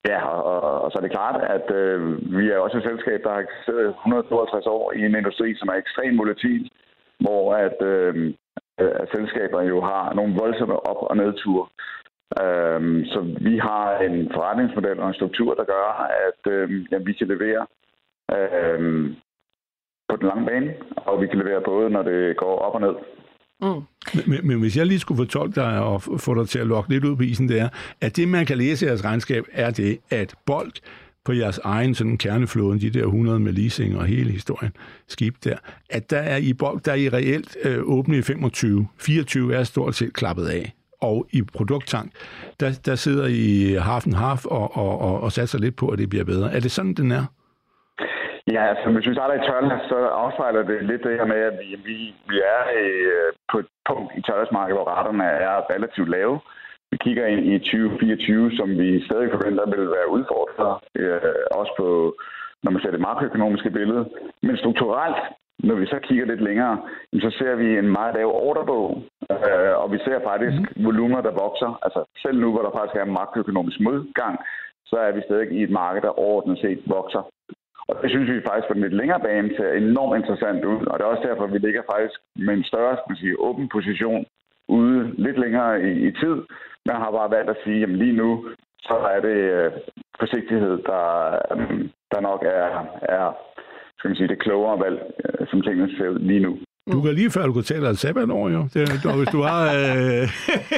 Ja, og, og så er det klart, at øh, vi er også et selskab, der har eksisteret 152 år i en industri, som er ekstremt volatil, hvor at, øh, at selskaber jo har nogle voldsomme op- og nedture. Øh, så vi har en forretningsmodel og en struktur, der gør, at øh, jamen, vi kan levere øh, på den lange bane, og vi kan levere både, når det går op og ned. Mm. Men, men hvis jeg lige skulle fortolke dig og få dig til at lokke lidt ud på isen, det er, at det, man kan læse i jeres regnskab, er det, at Bold på jeres egen sådan kerneflåden, de der 100 med leasing og hele historien, skib der, at der er i Bolt, der er I reelt øh, åbne i 25. 24 er stort set klappet af. Og i produkttank, der, der sidder I half and half og, og, og, og satser lidt på, at det bliver bedre. Er det sådan, den er? Ja, altså hvis vi starter i tørlas, så afspejler det lidt det her med, at vi, vi, vi er øh, på et punkt i tørlasmarkedet, hvor raterne er relativt lave. Vi kigger ind i 2024, som vi stadig forventer vil være udfordret, øh, også på, når man ser det makroøkonomiske billede. Men strukturelt, når vi så kigger lidt længere, så ser vi en meget lav ordrebog, øh, og vi ser faktisk mm. volumer, der vokser. Altså selv nu, hvor der faktisk er en makroøkonomisk modgang, så er vi stadig i et marked, der overordnet set vokser. Og det synes vi faktisk på den lidt længere bane ser enormt interessant ud, og det er også derfor, at vi ligger faktisk med en større skal man sige, åben position ude lidt længere i, i tid. Men har bare valgt at sige, at lige nu, så er det øh, forsigtighed, der, øh, der nok er, er skal man sige, det klogere valg, øh, som tingene ser ud lige nu. Du kan lige før, du kunne tage dig sabbatår, jo. Det, du, hvis du har... Øh...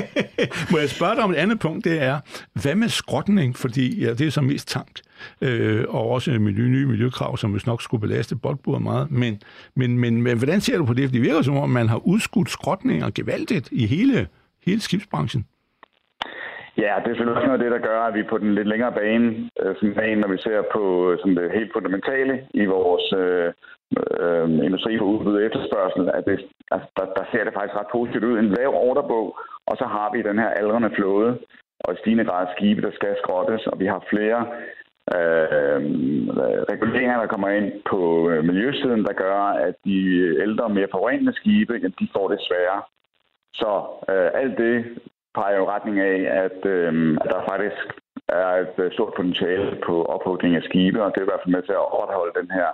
<laughs> Må jeg spørge dig om et andet punkt, det er, hvad med skrotning? Fordi ja, det er så mest tank, øh, og også miljø, nye miljøkrav, som hvis nok skulle belaste boldbordet meget. Men, men, men, men hvordan ser du på det? For det virker som om, man har udskudt skrotninger gevaldigt i hele, hele skibsbranchen. Ja, det er selvfølgelig også noget af det, der gør, at vi på den lidt længere bane, øh, sådan når vi ser på sådan det helt fundamentale i vores øh, øh, industri for udbud efterspørgsel, at det, altså, der, der ser det faktisk ret positivt ud. En lav orderbog, og så har vi den her aldrende flåde, og i stigende grad skibe, der skal skrottes, og vi har flere øh, reguleringer, der kommer ind på øh, miljøsiden, der gør, at de ældre, mere forurenende skibe, de får det sværere. Så øh, alt det peger jo retning af, at, øh, at der faktisk er et øh, stort potentiale på ophugning af skibe, og det er i hvert fald med til at overholde den her,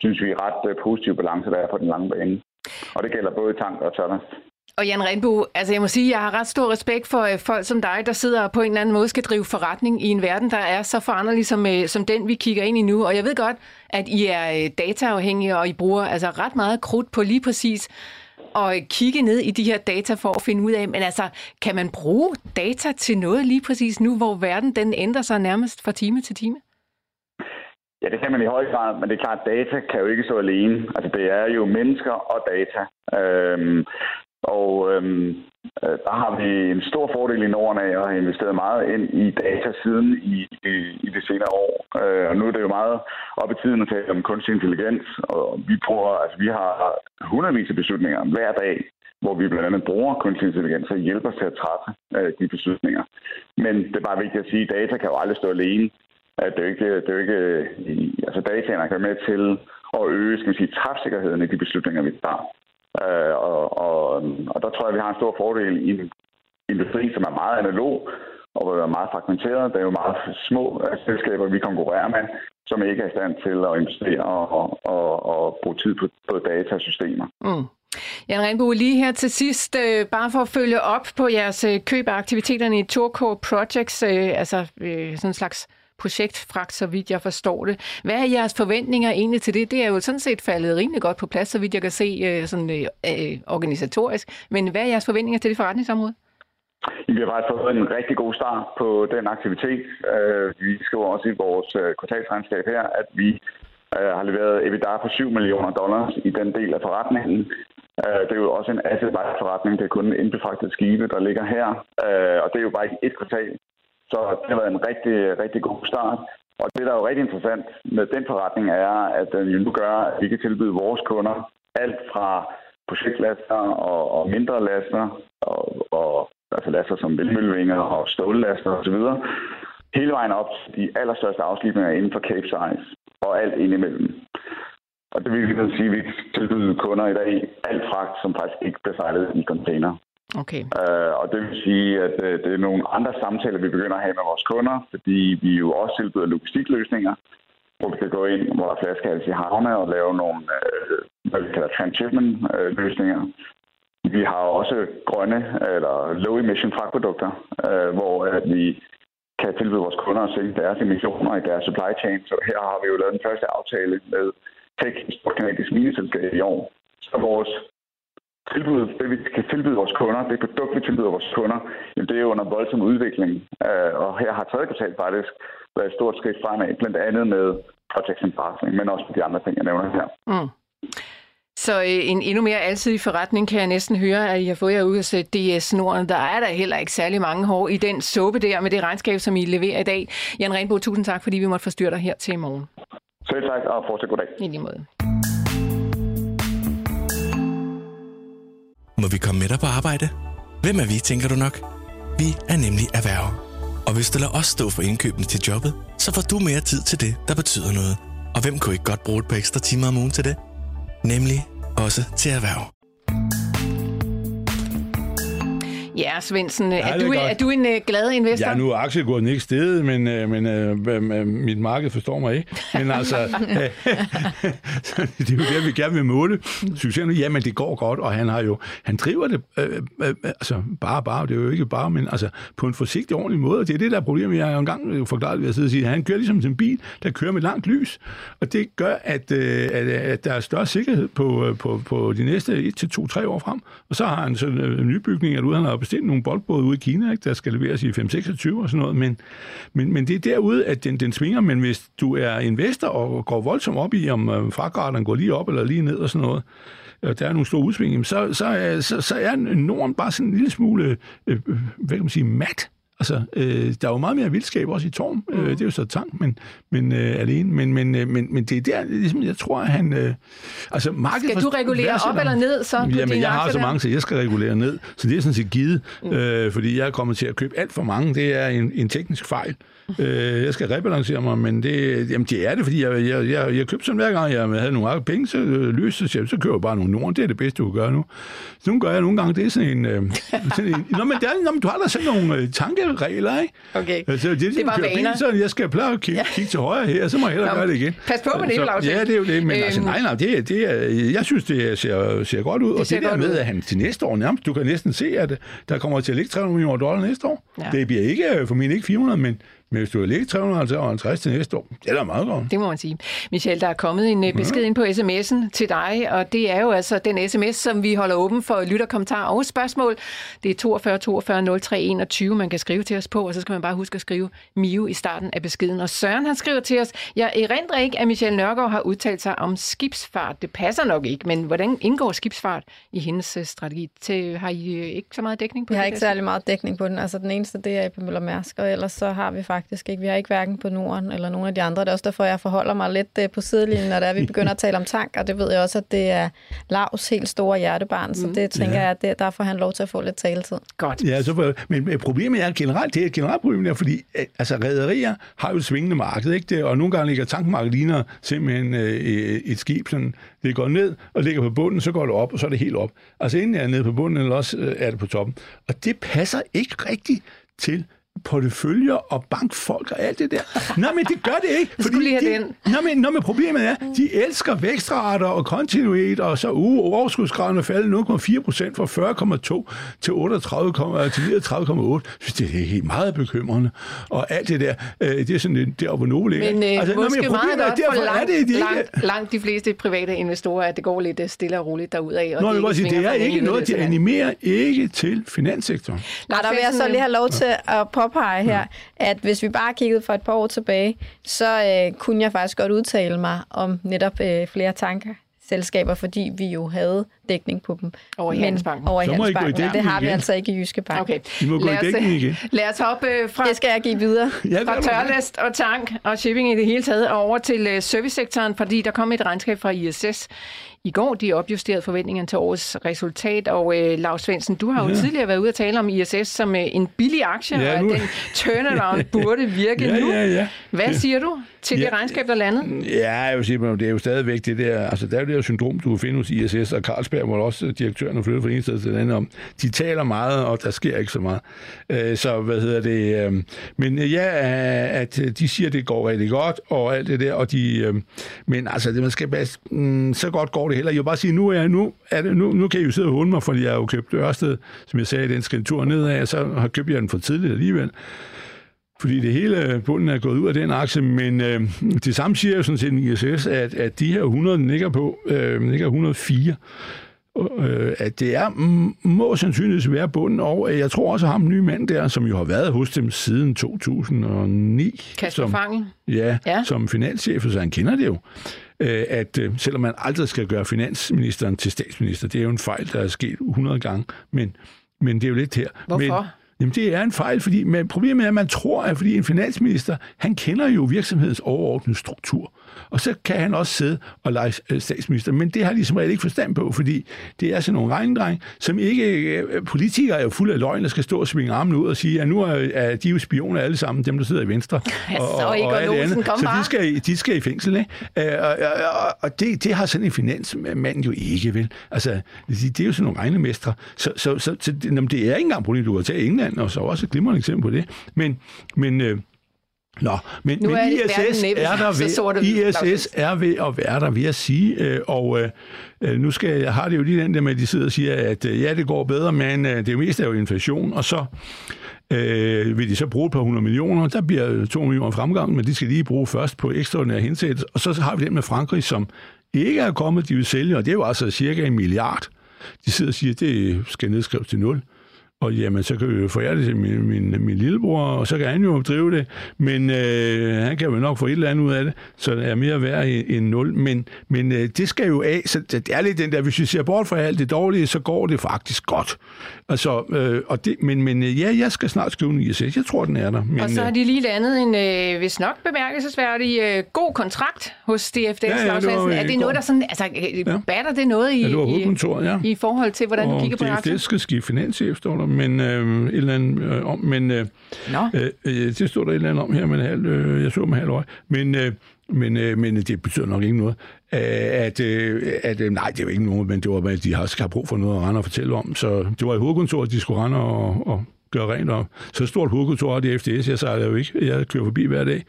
synes vi, ret øh, positiv balance, der er på den lange bane. Og det gælder både tank og Thomas. Og Jan Renbo, altså jeg må sige, jeg har ret stor respekt for øh, folk som dig, der sidder og på en eller anden måde skal drive forretning i en verden, der er så foranderlig som, øh, som den, vi kigger ind i nu. Og jeg ved godt, at I er øh, dataafhængige, og I bruger altså ret meget krudt på lige præcis at kigge ned i de her data for at finde ud af, men altså, kan man bruge data til noget lige præcis nu, hvor verden den ændrer sig nærmest fra time til time? Ja, det kan man i høj grad, men det er klart, at data kan jo ikke stå alene. Altså, det er jo mennesker og data. Øhm, og øhm, øh, der har vi en stor fordel i Norden af at have investeret meget ind i data siden i, i, i de senere år. Øh, og nu er det jo meget op i tiden at tale om kunstig intelligens, og vi prøver, altså vi har hundredvis af beslutninger hver dag, hvor vi blandt andet bruger kunstig intelligens og hjælper os til at træffe øh, de beslutninger. Men det er bare vigtigt at sige, at data kan jo aldrig stå alene. At det er ikke, det er ikke, øh, altså dataene kan være med til at øge skal vi sige, træfsikkerheden i de beslutninger, vi tager. Øh, og, og, og der tror jeg, vi har en stor fordel i en industri, som er meget analog og er meget fragmenteret. Der er jo meget små øh, selskaber, vi konkurrerer med, som ikke er i stand til at investere og, og, og bruge tid på, på datasystemer. Mm. Jan Renbo, lige her til sidst, øh, bare for at følge op på jeres øh, køb af aktiviteterne i Turco Projects, øh, altså øh, sådan en slags projektfragt, så vidt jeg forstår det. Hvad er jeres forventninger egentlig til det? Det er jo sådan set faldet rimelig godt på plads, så vidt jeg kan se øh, sådan, øh, øh, organisatorisk. Men hvad er jeres forventninger til det forretningsområde? Vi har faktisk fået en rigtig god start på den aktivitet. Øh, vi skriver også i vores kvartalsregnskab her, at vi har leveret EBITDA på 7 millioner dollars i den del af forretningen. Det er jo også en asset forretning. Det er kun indbefragtet skibe, der ligger her. Og det er jo bare i et kvartal. Så det har været en rigtig, rigtig god start. Og det, der er jo rigtig interessant med den forretning, er, at den jo nu gør, at vi kan tilbyde vores kunder alt fra projektlaster og, og mindre laster, og, og altså laster som vindmøllevinger og stållaster osv., hele vejen op til de allerstørste afslipninger inden for Cape Size og alt indimellem. Og det vil vi sige, at vi tilbyder kunder i dag alt fragt, som faktisk ikke bliver sejlet i container. Okay. Øh, og det vil sige, at øh, det er nogle andre samtaler, vi begynder at have med vores kunder, fordi vi jo også tilbyder logistikløsninger, hvor vi kan gå ind, hvor der er flaskehals i havne og lave nogle, øh, hvad vi kalder transshipment-løsninger. Øh, vi har også grønne eller low-emission fragtprodukter, øh, hvor at vi kan tilbyde vores kunder at sænke deres emissioner i deres supply chain. Så her har vi jo lavet den første aftale med Tech, et kanadisk mineselskab i år. Så vores tilbud, det vi kan tilbyde vores kunder, det produkt, vi tilbyder vores kunder, jamen, det er under voldsom udvikling. Øh, og her har tredje kvartal faktisk været et stort skridt fremad, blandt andet med project and parsing, men også med de andre ting, jeg nævner her. Mm. Så øh, en endnu mere alsidig forretning kan jeg næsten høre, at I har fået jer ud af DS Norden. Der er der heller ikke særlig mange hår i den suppe der med det regnskab, som I leverer i dag. Jan Renbo, tusind tak, fordi vi måtte forstyrre dig her til i morgen. Selv tak, og fortsat god dag. I lige måde. Må vi komme med dig på arbejde? Hvem er vi, tænker du nok? Vi er nemlig erhverv. Og hvis du lader os stå for indkøbene til jobbet, så får du mere tid til det, der betyder noget. Og hvem kunne ikke godt bruge et par ekstra timer om ugen til det? Nemlig også til erhverv. Ja, Svendsen, ja, er, du, er, er du en uh, glad investor? Ja, nu er aktiekursen ikke stedet, men, uh, men uh, mit marked forstår mig ikke. Men altså, <laughs> <laughs> det er jo det, vi gerne vil måle. Succesen, jamen det går godt, og han har jo, han driver det, uh, uh, altså bare, bare, det er jo ikke bare, men altså på en forsigtig, ordentlig måde, og det er det, der er problemet. Jeg har jo engang forklaret ved at sidde og sige, at han kører ligesom en bil, der kører med langt lys, og det gør, at, uh, at, at der er større sikkerhed på, på, på de næste 1 til 2-3 år frem. Og så har han sådan en nybygning, at han har bestilt nogle boldbåde ude i Kina, ikke, der skal leveres i 5-26 og sådan noget, men, men, men det er derude, at den, den svinger, men hvis du er investor og går voldsomt op i, om øh, fragraderen går lige op eller lige ned og sådan noget, og der er nogle store udsving, så, så, så, så er Norden bare sådan en lille smule, øh, øh hvad kan man sige, mat. Altså, øh, der er jo meget mere vildskab også i Torm. Mm. Øh, det er jo så tank, men, men øh, alene. Men, men, øh, men, men det er der, ligesom, jeg tror, at han... Øh, altså, markedet skal du regulere op eller ned så på Jamen, jeg har så mange, så jeg skal regulere ned. Så det er sådan set givet, mm. øh, fordi jeg er kommet til at købe alt for mange. Det er en, en teknisk fejl. Øh, jeg skal rebalancere mig, men det, jamen det er det, fordi jeg, jeg, jeg, jeg købte sådan hver gang, jeg havde nogle penge, så øh, løste så, så køber jeg bare nogle norden. Det er det bedste, du kan gøre nu. Så nu gør jeg nogle gange, det er sådan en... Øh, sådan en nå, men, der, nå, men du har da sådan nogle øh, tankeregler, ikke? Okay, altså, det, er, det var vaner. Penge, så jeg skal pleje at kigge, ja. kigge til højre her, så må jeg hellere gøre det igen. Pas på med det, Lars. Ja, det er jo det, men altså, øhm. altså, nej, nej, det, det er, jeg synes, det ser, ser godt ud. Det og det der med, ud. at han til næste år nærmest, du kan næsten se, at der kommer til at ligge 300 millioner dollar næste år. Ja. Det bliver ikke, øh, formentlig ikke 400, men men hvis du har ligget 350 til næste år, det er da meget godt. Det må man sige. Michel, der er kommet en øh, besked ind på sms'en til dig, og det er jo altså den sms, som vi holder åben for lytterkommentarer og spørgsmål. Det er 42 42 03 21, man kan skrive til os på, og så skal man bare huske at skrive Mio i starten af beskeden. Og Søren, han skriver til os, jeg erindrer ikke, at Michel Nørgaard har udtalt sig om skibsfart. Det passer nok ikke, men hvordan indgår skibsfart i hendes øh, strategi? Til, har I øh, ikke så meget dækning på det? Vi har ikke særlig meget dækning på den. Altså den eneste, det er på Møller Mærsk, og ellers så har vi faktisk faktisk ikke. Vi har ikke hverken på Norden eller nogle af de andre. Det er også derfor, jeg forholder mig lidt øh, på sidelinjen, når det er, vi begynder at tale om tank, og det ved jeg også, at det er Lavs helt store hjertebarn, så mm. det tænker ja. jeg, at det, derfor har han lov til at få lidt taletid. Godt. Ja, så for, men problemet er generelt, det er et generelt problem, der, fordi altså, rædderier har jo et svingende marked, ikke? Det, og nogle gange ligger tankmarkedet simpelthen øh, et skib, sådan, det går ned og ligger på bunden, så går det op, og så er det helt op. Altså inden er nede på bunden, eller også øh, er det på toppen. Og det passer ikke rigtigt til porteføljer og bankfolk og alt det der. Nå, men det gør det ikke. Fordi lige de, den. Nå, men, nå, men problemet er, de elsker vækstrater og kontinuitet, og så uh, overskudsgraden er faldet 0,4 procent fra 40,2 til 38, til 39,8. synes, det er helt meget bekymrende. Og alt det der, øh, det er sådan der, hvor nogen ligger. Men øh, altså, måske nå, men meget godt for langt, er det, det langt, langt de fleste private investorer, at det går lidt øh, stille og roligt derudad. Og nå, det, det, sige, det er ikke noget, de animerer ikke til finanssektoren. Nej, der vil jeg så lige have lov til at påpege her, mm. at hvis vi bare kiggede for et par år tilbage, så øh, kunne jeg faktisk godt udtale mig om netop øh, flere tanker selskaber, fordi vi jo havde dækning på dem. Over i Handelsbanken. Over i Handelsbanken. Det har vi altså ikke i Jyske Bank. Okay. I må gå lad, os, i igen. lad os hoppe øh, fra, det skal jeg give videre. ja, fra tørlæst og tank og shipping i det hele taget over til uh, servicesektoren, fordi der kom et regnskab fra ISS i går. De opjusterede forventningerne til årets resultat, og øh, Lars Svendsen, du har jo ja. tidligere været ude at tale om ISS som øh, en billig aktie, ja, nu... og at den turnaround <laughs> burde virke ja, nu. Ja, ja. Hvad siger du til ja. det regnskab, der landede? Ja, jeg vil sige, det er jo stadigvæk det der, altså der er jo det her syndrom, du kan finde hos ISS, og Carlsberg, hvor også direktøren er flyttet fra en sted til den anden om. De taler meget, og der sker ikke så meget. Øh, så hvad hedder det? Øh, men ja, at de siger, at det går rigtig godt, og alt det der, og de, øh, men altså, det man skal bare, mm, så godt går det heller. Jeg vil bare sige, nu, er, nu, er det, nu, nu kan I jo sidde og hunde mig, fordi jeg har jo købt Ørsted, som jeg sagde, den skal en tur nedad, så har købt jeg den for tidligt alligevel. Fordi det hele bunden er gået ud af den aktie, men øh, det samme siger jo sådan set ISS, at, at de her 100, den ligger på, øh, ligger 104, øh, at det er, må sandsynligvis være bunden, og jeg tror også, ham nye mand der, som jo har været hos dem siden 2009. Kasper som, Fange. Ja, ja, som finanschef, så han kender det jo. Øh, at øh, selvom man aldrig skal gøre finansministeren til statsminister, det er jo en fejl, der er sket 100 gange, men, men det er jo lidt her. Hvorfor? Men, Jamen, det er en fejl, fordi men problemet er, at man tror, at fordi en finansminister, han kender jo virksomhedens overordnede struktur. Og så kan han også sidde og lege øh, statsminister. Men det har de som regel ikke forstand på, fordi det er sådan nogle regnedreng, som ikke... Øh, politikere er jo fulde af løgn, der skal stå og svinge armene ud og sige, at nu er, de jo spioner alle sammen, dem der sidder i Venstre. <laughs> Ja, og, og, og, alt andet. Så de skal, de skal i fængsel, ikke? Øh, og, og, og det, det har sådan en finansmand jo ikke, vel? Altså, det er jo sådan nogle regnemestre. Så, så, så, så det er ikke engang problem, du har taget England, og så også et glimrende eksempel på det. Men, men Nå, men, nu men er ISS, er, der ved, ISS er ved at være der, vil jeg sige. Øh, og øh, øh, nu skal, jeg har det jo lige den der med, at de sidder og siger, at ja, det går bedre, men det meste er jo inflation, og så øh, vil de så bruge et par hundrede millioner. Der bliver to millioner fremgang, men de skal lige bruge først på ekstraordinære hensættelse. Og så har vi den med Frankrig, som ikke er kommet, de vil sælge, og det er jo altså cirka en milliard. De sidder og siger, at det skal nedskrives til nul. Og jamen, så kan vi jo forære det til min, min, min lillebror, og så kan han jo drive det, men øh, han kan jo nok få et eller andet ud af det, så det er mere værd end nul. Men, men øh, det skal jo af, så det er lidt den der, hvis vi ser bort fra alt det dårlige, så går det faktisk godt. Altså, øh, og det, men, men øh, ja, jeg skal snart skrive en ISS. Jeg tror, den er der. Men, og så har de lige landet en, øh, hvis nok bemærkelsesværdig, øh, god kontrakt hos DFDS. Ja, ja, det var, er det noget, der sådan, altså, ja. batter det noget i, ja, det var ja. i, i forhold til, hvordan og du kigger på aktien? DFDS skal skifte finanschef, står der, men øh, et eller andet øh, om, men øh, øh, øh, det stod der et eller andet om her med halv, øh, jeg så med halv øje, men øh, men, øh, men det betyder nok ikke noget. Øh, at, øh, at, øh, nej, det jo ikke noget, men det var, at de har, skal have brug for noget at rende og fortælle om. Så det var i hovedkontoret, de skulle rende og, og gøre rent op. Så stort hovedkontor i FDS, jeg sagde det jo ikke. Jeg kører forbi hver dag.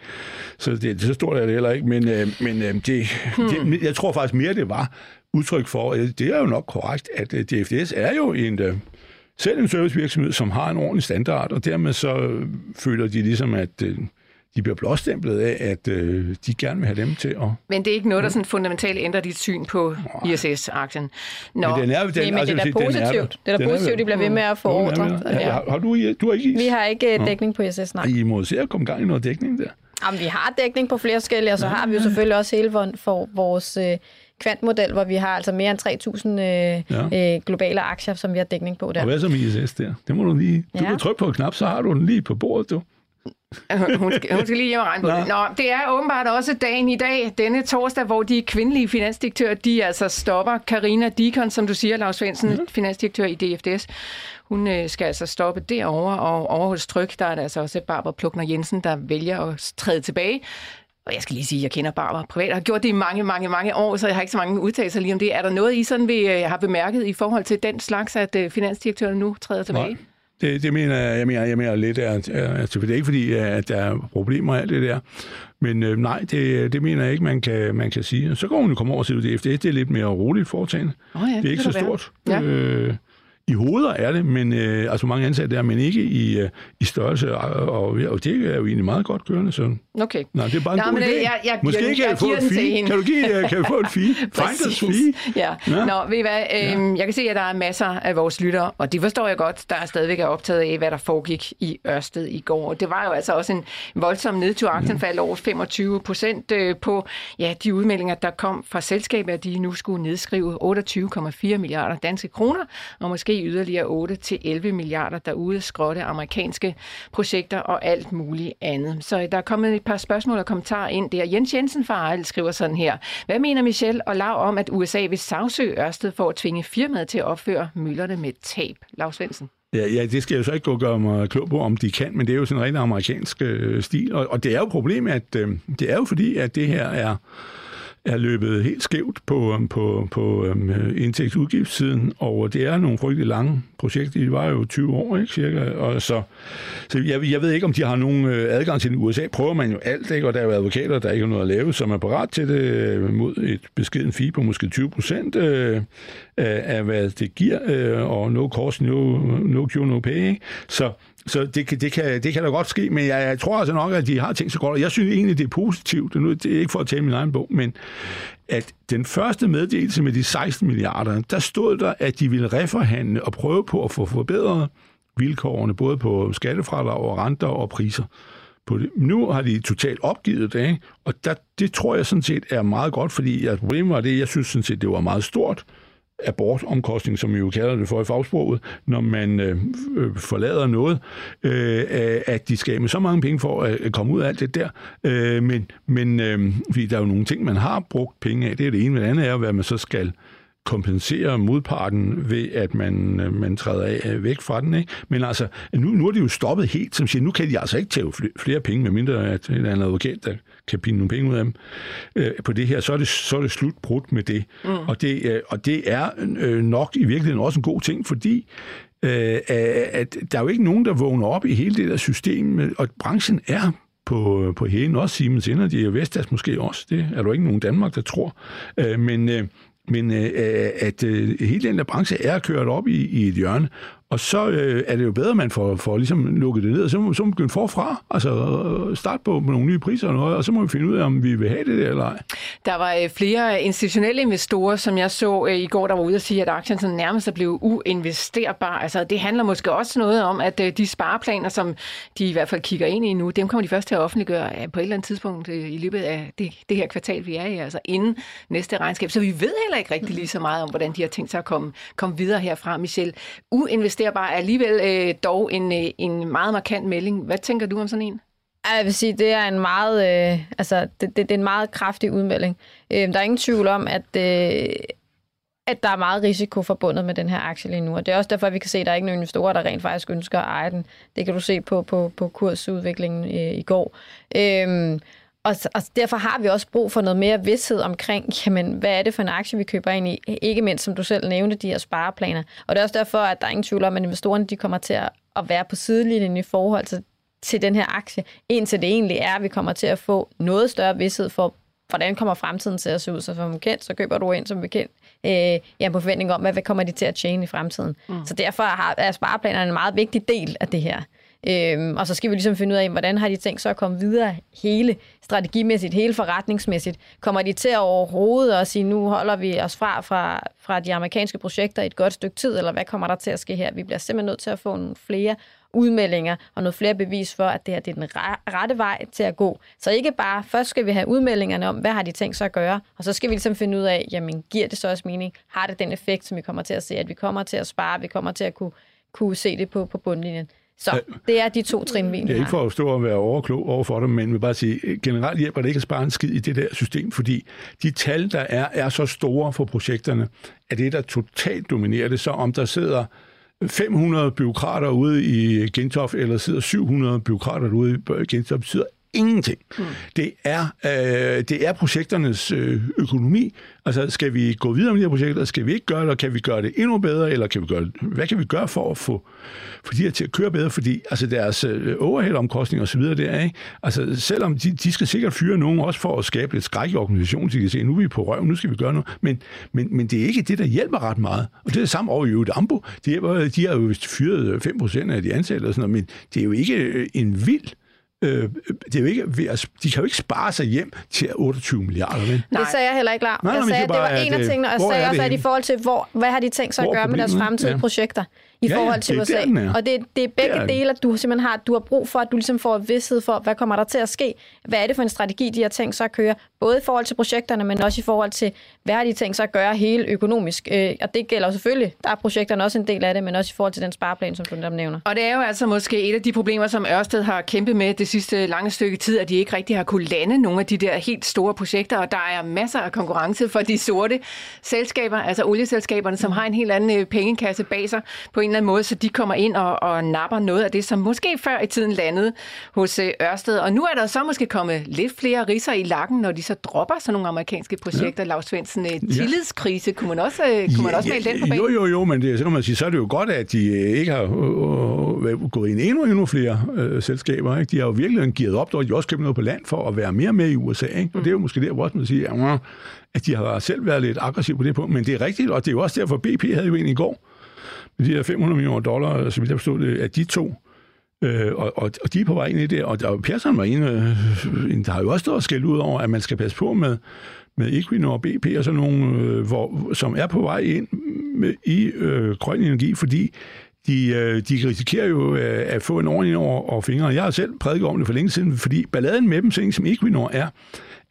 Så det, så stort er det heller ikke. Men, øh, men øh, det, hmm. det, jeg tror faktisk mere, det var udtryk for, det er jo nok korrekt, at øh, DFDS er jo en, selv en servicevirksomhed, som har en ordentlig standard, og dermed så føler de ligesom, at øh, de bliver blåstemplet af, at øh, de gerne vil have dem til at... Men det er ikke noget, der sådan fundamentalt ændrer dit syn på ISS-aktien. Nå, men, den er, den, Nej, men altså, det er da positivt. Er det er da positivt, de bliver ved med at få ordre. Ja. Har, har du, du har ikke is? Vi har ikke dækning på ISS, nej. I må se at komme gang i noget dækning der. Jamen, vi har dækning på flere forskellige, og så har vi jo selvfølgelig også hele for, for vores øh, kvantmodel, hvor vi har altså mere end 3.000 øh, ja. øh, globale aktier, som vi har dækning på der. Og hvad så med ISS der? Det må du lige... Du ja. kan trykke på en knap, så har du den lige på bordet, du. hun, skal, hun skal lige hjem og regne på Nå. det. Nå, det er åbenbart også dagen i dag, denne torsdag, hvor de kvindelige finansdirektører, de altså stopper. Karina Dikon, som du siger, Lars Svendsen, mm. finansdirektør i DFDS, hun øh, skal altså stoppe derover og over hos Tryk, der er der altså også Barbara Plukner Jensen, der vælger at træde tilbage. Og jeg skal lige sige, at jeg kender Barbara privat. Jeg har gjort det i mange, mange, mange år, så jeg har ikke så mange udtalelser lige om det. Er der noget, I sådan vil, øh, har bemærket i forhold til den slags, at øh, finansdirektøren nu træder tilbage? Nej. Det, det mener jeg, jeg mener, jeg mener lidt, at, at det er ikke fordi, at der er problemer og alt det der. Men øh, nej, det, det mener jeg ikke, man kan, man kan sige. Så går hun jo komme over til det. Det er lidt mere roligt foretagende. Oh ja, det, er ikke så være. stort. Ja. Øh, i hoveder er det, men øh, altså mange ansatte der, men ikke i, øh, i størrelse, og, og, og det er jo egentlig meget godt kørende. Så. Okay. Nej, det er bare en Nå, god idé. Jeg, jeg, Måske jeg, kan jeg, jeg få et fee. Kan du, give, øh, kan du få et fee? <laughs> Finders fee? Ja. ja. Nå, ved I hvad? Øhm, ja. Jeg kan se, at der er masser af vores lyttere, og det forstår jeg godt, der er stadigvæk er optaget af, hvad der foregik i Ørsted i går. Det var jo altså også en voldsom nedtur. Aktien faldt over 25 procent øh, på ja, de udmeldinger, der kom fra selskabet, at de nu skulle nedskrive 28,4 milliarder danske kroner, og måske yderligere 8 til 11 milliarder derude, skrotte amerikanske projekter og alt muligt andet. Så der er kommet et par spørgsmål og kommentarer ind der. Jens Jensen fra Ejl skriver sådan her. Hvad mener Michelle og Lav om, at USA vil sagsøge Ørsted for at tvinge firmaet til at opføre møllerne med tab? Lav Svendsen. Ja, ja, det skal jeg jo så ikke gå og gøre mig klog på, om de kan, men det er jo sådan en rigtig amerikansk øh, stil. Og, og det er jo problemet, at øh, det er jo fordi, at det her er er løbet helt skævt på, øhm, på, på øhm, indtægtsudgiftssiden, og det er nogle frygtelig lange projekter. De var jo 20 år, ikke, cirka. Og så så jeg, jeg ved ikke, om de har nogen øh, adgang til den. USA prøver man jo alt, ikke? og der er jo advokater, der ikke har noget at lave, som er parat til det øh, mod et beskeden fee på måske 20 procent øh, af, af, hvad det giver, øh, og no cost, no, no cure, no pay. Ikke? Så så det, det, kan, det kan da godt ske, men jeg, jeg tror altså nok, at de har tænkt sig godt. Jeg synes egentlig, det er positivt. Det nu, det er ikke for at tale min egen bog, men at den første meddelelse med de 16 milliarder, der stod der, at de ville reforhandle og prøve på at få forbedret vilkårene, både på skattefradrag og renter og priser. På det. Nu har de totalt opgivet det, ikke? og der, det tror jeg sådan set er meget godt, fordi at problemet var det, jeg synes sådan set, det var meget stort, abortomkostning, som vi jo kalder det for i fagsproget, når man øh, øh forlader noget, øh, at de skal med så mange penge for at komme ud af alt det der. Øh, men men øh, fordi der er jo nogle ting, man har brugt penge af. Det er det ene, men det andet er, hvad man så skal kompensere modparten ved, at man, øh, man træder af, øh, væk fra den. Ikke? Men altså, nu, nu er det jo stoppet helt, som siger, nu kan de altså ikke tage flere penge, medmindre at en anden advokat, der kan pinde nogle penge ud af dem øh, på det her, så er det, så er det slut brudt med det. Mm. Og, det øh, og det er øh, nok i virkeligheden også en god ting, fordi øh, at der er jo ikke nogen, der vågner op i hele det der system, og branchen er på, på hælen, også Siemens Energy og Vestas måske også. Det er der ikke nogen Danmark, der tror. Øh, men, øh, men øh, øh, at øh, hele den der branche er kørt op i, i et hjørne, og så øh, er det jo bedre, at man får, får ligesom lukket det ned, og så må, så må man begynde forfra. Altså øh, starte på med nogle nye priser og noget, og så må vi finde ud af, om vi vil have det der eller ej. Der var øh, flere institutionelle investorer, som jeg så øh, i går, der var ude og sige, at aktien sådan nærmest er blevet uinvesterbar. Altså det handler måske også noget om, at øh, de spareplaner, som de i hvert fald kigger ind i nu, dem kommer de først til at offentliggøre øh, på et eller andet tidspunkt øh, i løbet af det, det her kvartal, vi er i, altså inden næste regnskab. Så vi ved heller ikke rigtig lige så meget om, hvordan de har tænkt sig at komme, komme videre herfra, Michel eksisterer bare alligevel øh, dog en, øh, en meget markant melding. Hvad tænker du om sådan en? Jeg vil sige, det er en meget, øh, altså, det, det, det er en meget kraftig udmelding. Øh, der er ingen tvivl om, at, øh, at der er meget risiko forbundet med den her aktie lige nu. Og det er også derfor, at vi kan se, at der er ikke nogen investorer, der rent faktisk ønsker at eje den. Det kan du se på, på, på kursudviklingen øh, i går. Øh, og, og derfor har vi også brug for noget mere vidshed omkring, jamen, hvad er det for en aktie, vi køber ind i? Ikke mindst, som du selv nævnte, de her spareplaner. Og det er også derfor, at der er ingen tvivl om, at investorerne de kommer til at, at være på sidelinjen i forhold til, til den her aktie, indtil det egentlig er, at vi kommer til at få noget større vidshed for, hvordan kommer fremtiden til at se ud. Så som bekendt, så køber du ind som bekendt øh, ja, på forventning om, hvad, hvad kommer de til at tjene i fremtiden. Mm. Så derfor har, er spareplanerne en meget vigtig del af det her. Øhm, og så skal vi ligesom finde ud af, hvordan har de tænkt sig at komme videre hele strategimæssigt, hele forretningsmæssigt. Kommer de til at overhovedet at sige, nu holder vi os fra, fra, fra de amerikanske projekter et godt stykke tid, eller hvad kommer der til at ske her? Vi bliver simpelthen nødt til at få nogle flere udmeldinger og noget flere bevis for, at det her det er den rette vej til at gå. Så ikke bare, først skal vi have udmeldingerne om, hvad har de tænkt sig at gøre, og så skal vi ligesom finde ud af, jamen giver det så også mening? Har det den effekt, som vi kommer til at se, at vi kommer til at spare, vi kommer til at kunne, kunne se det på, på bundlinjen? Så det er de to trin, vi. Det er ikke for at stå og være overklog over for dem, men vil bare sige, generelt hjælper det ikke at spare en skid i det der system, fordi de tal, der er, er så store for projekterne, at det, der totalt dominerer det, så om der sidder 500 byråkrater ude i Gentofte, eller sidder 700 byråkrater ude i Gentofte, betyder ingenting. Mm. Det, er, øh, det er projekternes øh, økonomi. Altså, skal vi gå videre med de her projekter? Skal vi ikke gøre det? Eller kan vi gøre det endnu bedre? Eller kan vi gøre, hvad kan vi gøre for at få, for de her til at køre bedre? Fordi altså, deres øh, overhead-omkostninger osv. der, ikke? Altså, selvom de, de skal sikkert fyre nogen også for at skabe lidt skræk i organisationen, så de kan se, nu er vi på røv, nu skal vi gøre noget. Men, men, men det er ikke det, der hjælper ret meget. Og det er det samme over i Udambo. De, hjælper, de har jo fyret 5% af de ansatte og sådan noget, men det er jo ikke en vild Øh, det er jo ikke, de kan jo ikke spare sig hjem til 28 milliarder. Men. Det sagde jeg heller ikke klar. Jeg sagde, at det var en af tingene, og jeg sagde også, at i forhold til, hvor, hvad har de tænkt sig at gøre med deres fremtidige ja. projekter i ja, forhold til ja, USA. Der, og det, det er begge det er dele, at du simpelthen har, du har brug for, at du ligesom får vidsthed for, hvad kommer der til at ske? Hvad er det for en strategi, de har tænkt sig at køre? Både i forhold til projekterne, men også i forhold til, hvad har de tænkt sig at gøre hele økonomisk? Øh, og det gælder selvfølgelig, der er projekterne også en del af det, men også i forhold til den spareplan, som du netop nævner. Og det er jo altså måske et af de problemer, som Ørsted har kæmpet med det sidste lange stykke tid, at de ikke rigtig har kunne lande nogle af de der helt store projekter, og der er masser af konkurrence for de sorte selskaber, altså olieselskaberne, som har en helt anden øh, pengekasse bag sig på en eller anden måde, så de kommer ind og, og napper noget af det, som måske før i tiden landede hos øh, Ørsted. Og nu er der så måske kommet lidt flere riser i lakken, når de så dropper sådan nogle amerikanske projekter. Ja. Lars Svendsen, øh, tillidskrise, kunne man også, kunne ja, man også male den på banen? Jo, jo, jo, men det, så kan man sige, så er det jo godt, at de ikke har øh, øh, gået ind endnu, endnu flere øh, selskaber. Ikke? De har jo virkelig givet op, og de også købt noget på land for at være mere med i USA. Ikke? Og mm. det er jo måske der, hvor man siger, at de har selv været lidt aggressive på det punkt. Men det er rigtigt, og det er jo også derfor, BP havde jo en i går, de her 500 millioner dollar, øh, som jeg forstod det, at øh, de to, øh, og, og, og de er på vej ind i det, og, og Persson var en, øh, der har jo også stået skældt ud over, at man skal passe på med, med Equinor og BP og sådan nogle, øh, hvor, som er på vej ind med, i øh, grøn energi, fordi de, øh, de risikerer jo øh, at få en ordentlig over, over fingrene. Jeg har selv prædiket om det for længe siden, fordi balladen med dem, sådan som Equinor er,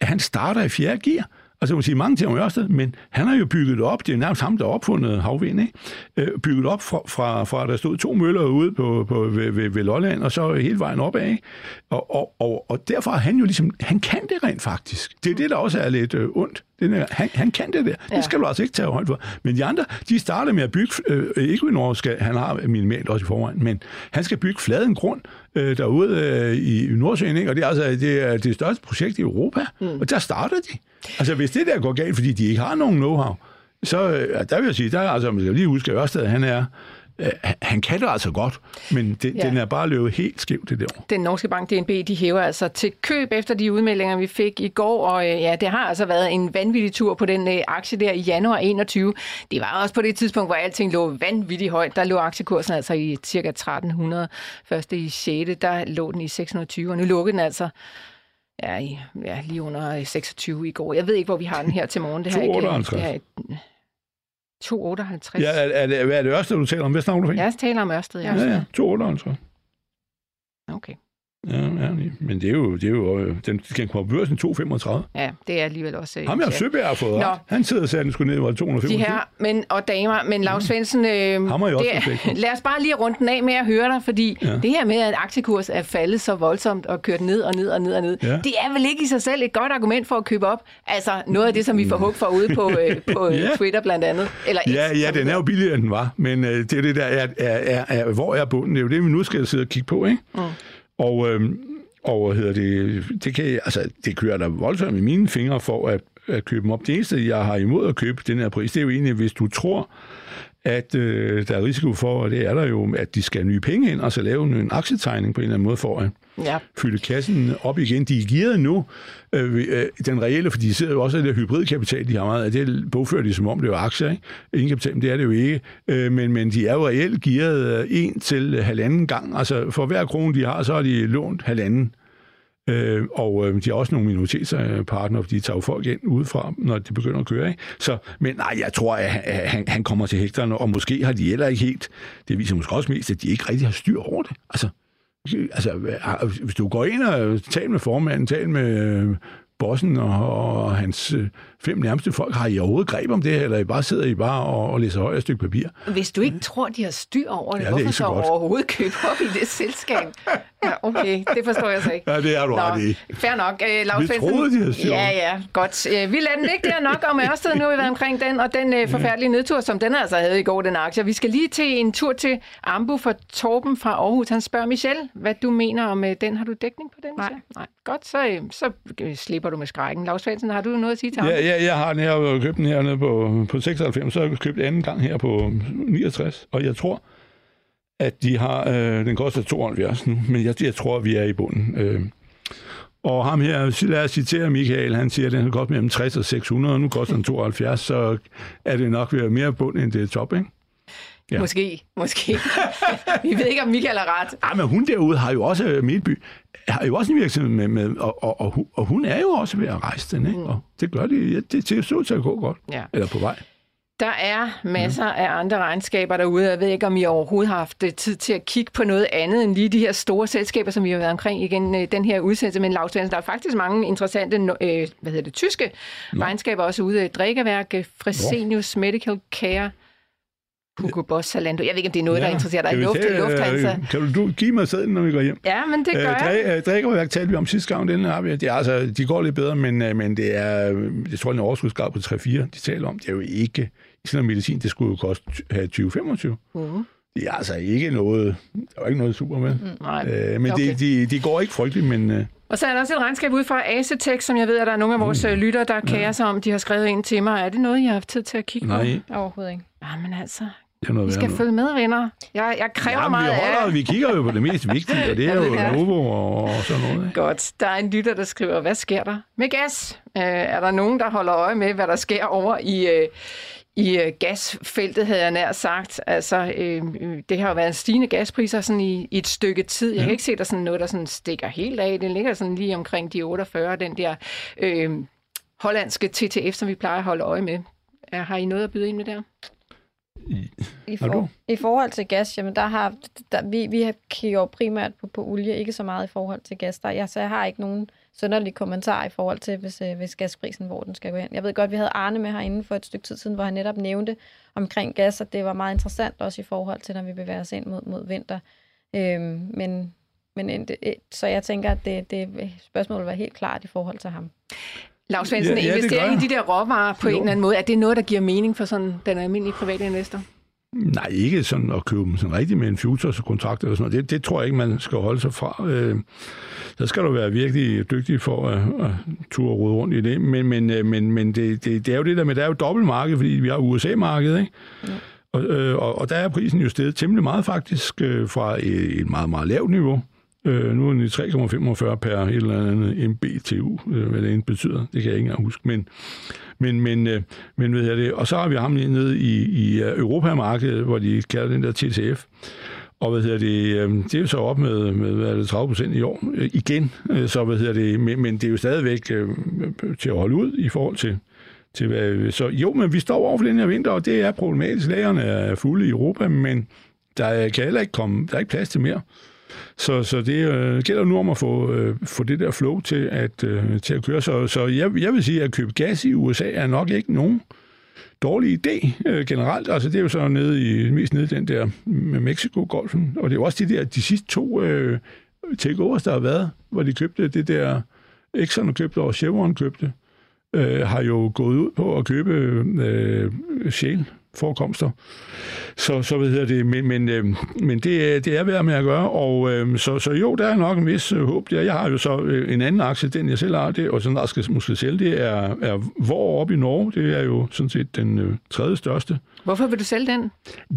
at han starter i fjerde gear. Altså, man siger mange ting om Ørsted, men han har jo bygget op, det er nærmest ham, der har opfundet havvind, ikke? Øh, bygget op fra, fra, fra, der stod to møller ude på, på, ved, ved, ved Lolland, og så hele vejen opad, ikke? Og, og, og, og derfor er han jo ligesom, han kan det rent faktisk. Det er det, der også er lidt øh, ondt. Den er, han, han kan det der. Ja. Det skal du altså ikke tage højt for. Men de andre, de starter med at bygge, øh, Equinor skal, han har minimalt også i forvejen, men han skal bygge fladen grund øh, derude øh, i, i Nordsjøen, ikke? og det er altså det, er det største projekt i Europa, mm. og der starter de. Altså hvis det der går galt, fordi de ikke har nogen know-how, så øh, der vil jeg sige, der er altså, man skal lige huske, at Ørsted, han er øh, han kan det altså godt, men det, Ja. den er bare løbet helt skævt det der. Den norske bank DNB, de hæver altså til køb efter de udmeldinger, vi fik i går, og øh, ja, det har altså været en vanvittig tur på den øh, aktie der i januar 21. Det var også på det tidspunkt, hvor alting lå vanvittigt højt. Der lå aktiekursen altså i cirka 1300. Først i 6. der lå den i 620, og nu lukkede den altså ja, i, ja, lige under 26 i går. Jeg ved ikke, hvor vi har den her til morgen. Det har ikke- 2,58. det har 2,58. Ja, er, er, det, hvad er det Ørsted, du taler om? Hvad snakker du for? Jeg taler om Ørsted, ja. ja, ja 2,58. Okay. Ja, ja, men det er jo, det er jo øh, den skal komme på børsen 2,35. Ja, det er alligevel også... øh, Ham ja. Søberg har fået Nå. Han sidder og sagde, at den skulle ned, var det De 225. her mænd og damer, men Lars Svendsen, øh, Ham har jeg også det, lad os bare lige runde den af med at høre dig, fordi ja. Det her med, at aktiekurs er faldet så voldsomt og kørt ned og ned og ned og ned, ja. Det er vel ikke i sig selv et godt argument for at købe op? Altså noget af det, som vi får hug for ude på, øh, på ja. <laughs> Ja. Twitter blandt andet. Eller X, Ja, ja, den det er jo billigere, end den var, men øh, det er det der, er, er, er, er, hvor er bunden? Det er jo det, vi nu skal sidde og kigge på, ikke? Mm. Og, øh, og hvad hedder det, det, kan, altså, det kører der voldsomt i mine fingre for at, at købe dem op. Det eneste, jeg har imod at købe den her pris, det er jo egentlig, hvis du tror, at øh, der er risiko for, og det er der jo, at de skal have nye penge ind, og så lave en aktietegning på en eller anden måde for at Ja. fylde kassen op igen. De er gearet nu, øh, øh, den reelle, for de sidder jo også af det hybridkapital, de har meget af. Det bogfører de som om det var aktier, ikke? Egenkapital, men det er det jo ikke. Øh, men, men de er jo reelt gearet øh, en til halvanden gang. Altså for hver krone, de har, så har de lånt halvanden. Øh, og øh, de har også nogle minoritetspartnere, fordi de tager jo folk ind udefra, når det begynder at køre. Ikke? Så, men nej, jeg tror, at han- han, kommer til hægterne, og måske har de heller ikke helt, det viser måske også mest, at de ikke rigtig har styr over det. Altså, altså hvis du går ind og taler med formanden, taler med øh, bossen og, og hans øh, fem nærmeste folk, har I overhovedet greb om det her, eller I bare sidder I bare og, og læser højere stykke papir? Hvis du ikke tror, de har styr over det, Ja, det hvorfor ikke så så godt. overhovedet købe op i det selskab? Ja, okay, det forstår jeg så ikke. Ja, det er du ret i. Fair nok. Øh, Lars Vi Svendsen. troede, de havde styr Ja, ja, godt. Øh, vi lader den ligge der nok om Ørsted. Nu har vi været omkring den, og den øh, forfærdelige nedtur, som den altså havde i går, den aktie. Vi skal lige til en tur til Ambu for Torben fra Aarhus. Han spørger Michelle, hvad du mener om øh, den. Har du dækning på den? Nej. Michelle? Nej. Godt, så, øh, så øh, slipper du med skrækken. Lars Svendsen, har du noget at sige til ham? Ja, ja, jeg har den her, købt den her nede på, på 96, så har jeg købt anden gang her på 69, og jeg tror, at de har, øh, den koster 72 nu, men jeg, jeg tror, vi er i bunden. Øh, og ham her, lad os citere Michael, han siger, at den har kostet mellem 60 og 600, og nu koster den 72, så er det nok ved at være mere bund, end det er top, ikke? Ja. Måske, måske. <laughs> vi ved ikke, om Michael har ret. Ja, men hun derude har jo også, Midtby, har jo også en virksomhed med, med og, og, og, hun- og hun er jo også ved at rejse den, ikke? Og det gør de, ja, det, det ser ud til at gå godt. Ja. Eller på vej. Der er masser af andre regnskaber derude. Jeg ved ikke, om I overhovedet har haft øh, tid til at kigge på noget andet end lige de her store selskaber, som vi har været omkring igen øh, den her udsendelse. Men Lars der er faktisk mange interessante øh, hvad hedder det, tyske regnskaber også ude. Drikkeværk, Fresenius Medical Care, Hugo Boss, Zalando. Jeg ved ikke, om det er noget, der interesserer dig. Luft, tage, øh, Lufthansa. Kan du, du give mig sæden, når vi går hjem? Ja, men det gør jeg. drik, øh, drikkerværk talte vi om sidste gang, den har vi. Det er, altså, de går lidt bedre, men, øh, men det er, øh, jeg tror, det en overskudsgrad på 3-4, de taler om. Det er jo ikke, sådan noget medicin, det skulle jo koste have 20-25. Mhm. Det er altså ikke noget, der er jo ikke noget super med. Mm. Nej. Øh, men Okay. okay. de, de, går ikke frygteligt, men øh, Og så er der også et regnskab ud fra Asetek, som jeg ved, at der er nogle af vores Mm. øh, lyttere, der kærer sig om. De har skrevet ind til mig. Er det noget, I har haft tid til at kigge nej, på? Overhovedet ikke. Jamen altså, det er noget vi skal følge med, venner. Jeg, jeg kræver Jamen, meget vi, af holder, vi kigger jo på det mest vigtige, <laughs> og det er jo det. Novo og, og sådan noget. Ikke? Godt. Der er en lytter, der skriver, hvad sker der med gas? Øh, er der nogen, der holder øje med, hvad der sker over i, øh, i øh, gasfeltet, havde jeg nær sagt? Altså, øh, øh, det har jo været en stigende gaspriser sådan i, i et stykke tid. Jeg kan ikke se, der er sådan noget, der sådan stikker helt af. Det ligger sådan lige omkring de 48, den der øh, hollandske TTF, som vi plejer at holde øje med. Er, har I noget at byde ind med der? I, Har du? for, I forhold til gas, jamen der har, der, vi, vi har kigger jo primært på, på olie, ikke så meget i forhold til gas. Der, jeg, så jeg har ikke nogen sønderlige kommentar i forhold til, hvis, øh, hvis gasprisen, hvor den skal gå hen. Jeg ved godt, vi havde Arne med herinde for et stykke tid siden, hvor han netop nævnte omkring gas, og det var meget interessant også i forhold til, når vi bevæger os ind mod, mod vinter. Øhm, men, men en- det- så jeg tænker, at det, det spørgsmål være helt klart i forhold til ham. Lars Svendsen, Ja, ja, gør i de der råvarer på Jo. en eller anden måde, er det noget, der giver mening for sådan den almindelige private investor? Nej, ikke sådan at købe dem sådan rigtigt med en futures-kontrakt eller sådan noget. Det, det tror jeg ikke, man skal holde sig fra. Øh, så skal du være virkelig dygtig for at, at ture rode rundt i det. Men, men, øh, men, men det, det, det, er jo det der med, der er jo dobbeltmarked, fordi vi har USA-markedet, ikke? Og, øh, og, og der er prisen jo steget temmelig meget faktisk øh, fra et, et meget, meget lavt niveau. Øh, nu er den i 3,45 per et eller andet MBTU, øh, hvad det betyder. Det kan jeg ikke engang huske. Men, men, men, øh, men ved jeg det. Og så har vi ham nede i, i øh, Europamarkedet, hvor de kalder den der TTF. Og hvad hedder det, øh, det er jo så op med, med hvad er det, 30 procent i år øh, igen. Så hvad hedder det, men, men det er jo stadigvæk til at holde ud i forhold til, til hvad, så jo, men vi står over for den her vinter, og det er problematisk. Lagerne er fulde i Europa, men der kan heller ikke komme, der er ikke plads til mere. Så, så det øh, gælder nu om at få, øh, få det der flow til at, øh, til at køre. Så, så jeg, jeg vil sige, at købe gas i USA er nok ikke nogen dårlig idé øh, generelt. Altså det er jo så nede i, mest nede i den der med Mexico-golfen. Og det er jo også de der, de sidste to øh, takeovers, der har været, hvor de købte det der, Exxon købte og Chevron købte, øh, har jo gået ud på at købe øh, Shell forekomster. Så, så hvad hedder det, men, men, øh, men det, det er værd med at gøre, og øh, så, så jo, der er nok en vis øh, håb der. Jeg har jo så øh, en anden aktie, den jeg selv har, det, og sådan der skal måske sælge, det er, er hvor op i Norge, det er jo sådan set den øh, tredje største. Hvorfor vil du sælge den?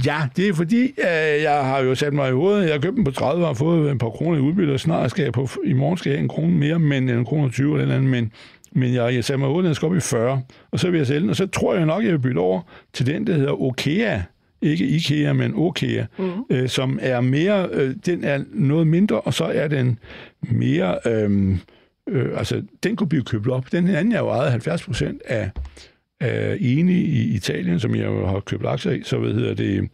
Ja, det er fordi, øh, jeg har jo sat mig i hovedet, jeg har købt den på 30 og har fået et par kroner i udbytte, og snart skal jeg på, i morgen skal jeg en krone mere, men en krone 20 eller andet, men men jeg, jeg sagde mig ud, den skal op i 40, og så vil jeg sælge den, og så tror jeg nok, jeg vil bytte over til den, der hedder Okea, ikke IKEA, men Okea, mm. øh, som er mere, øh, den er noget mindre, og så er den mere, øh, øh, altså den kunne blive købt op. Den anden er jo ejet 70 procent af, af Eni i Italien, som jeg har købt aktier i, så hvad hedder det,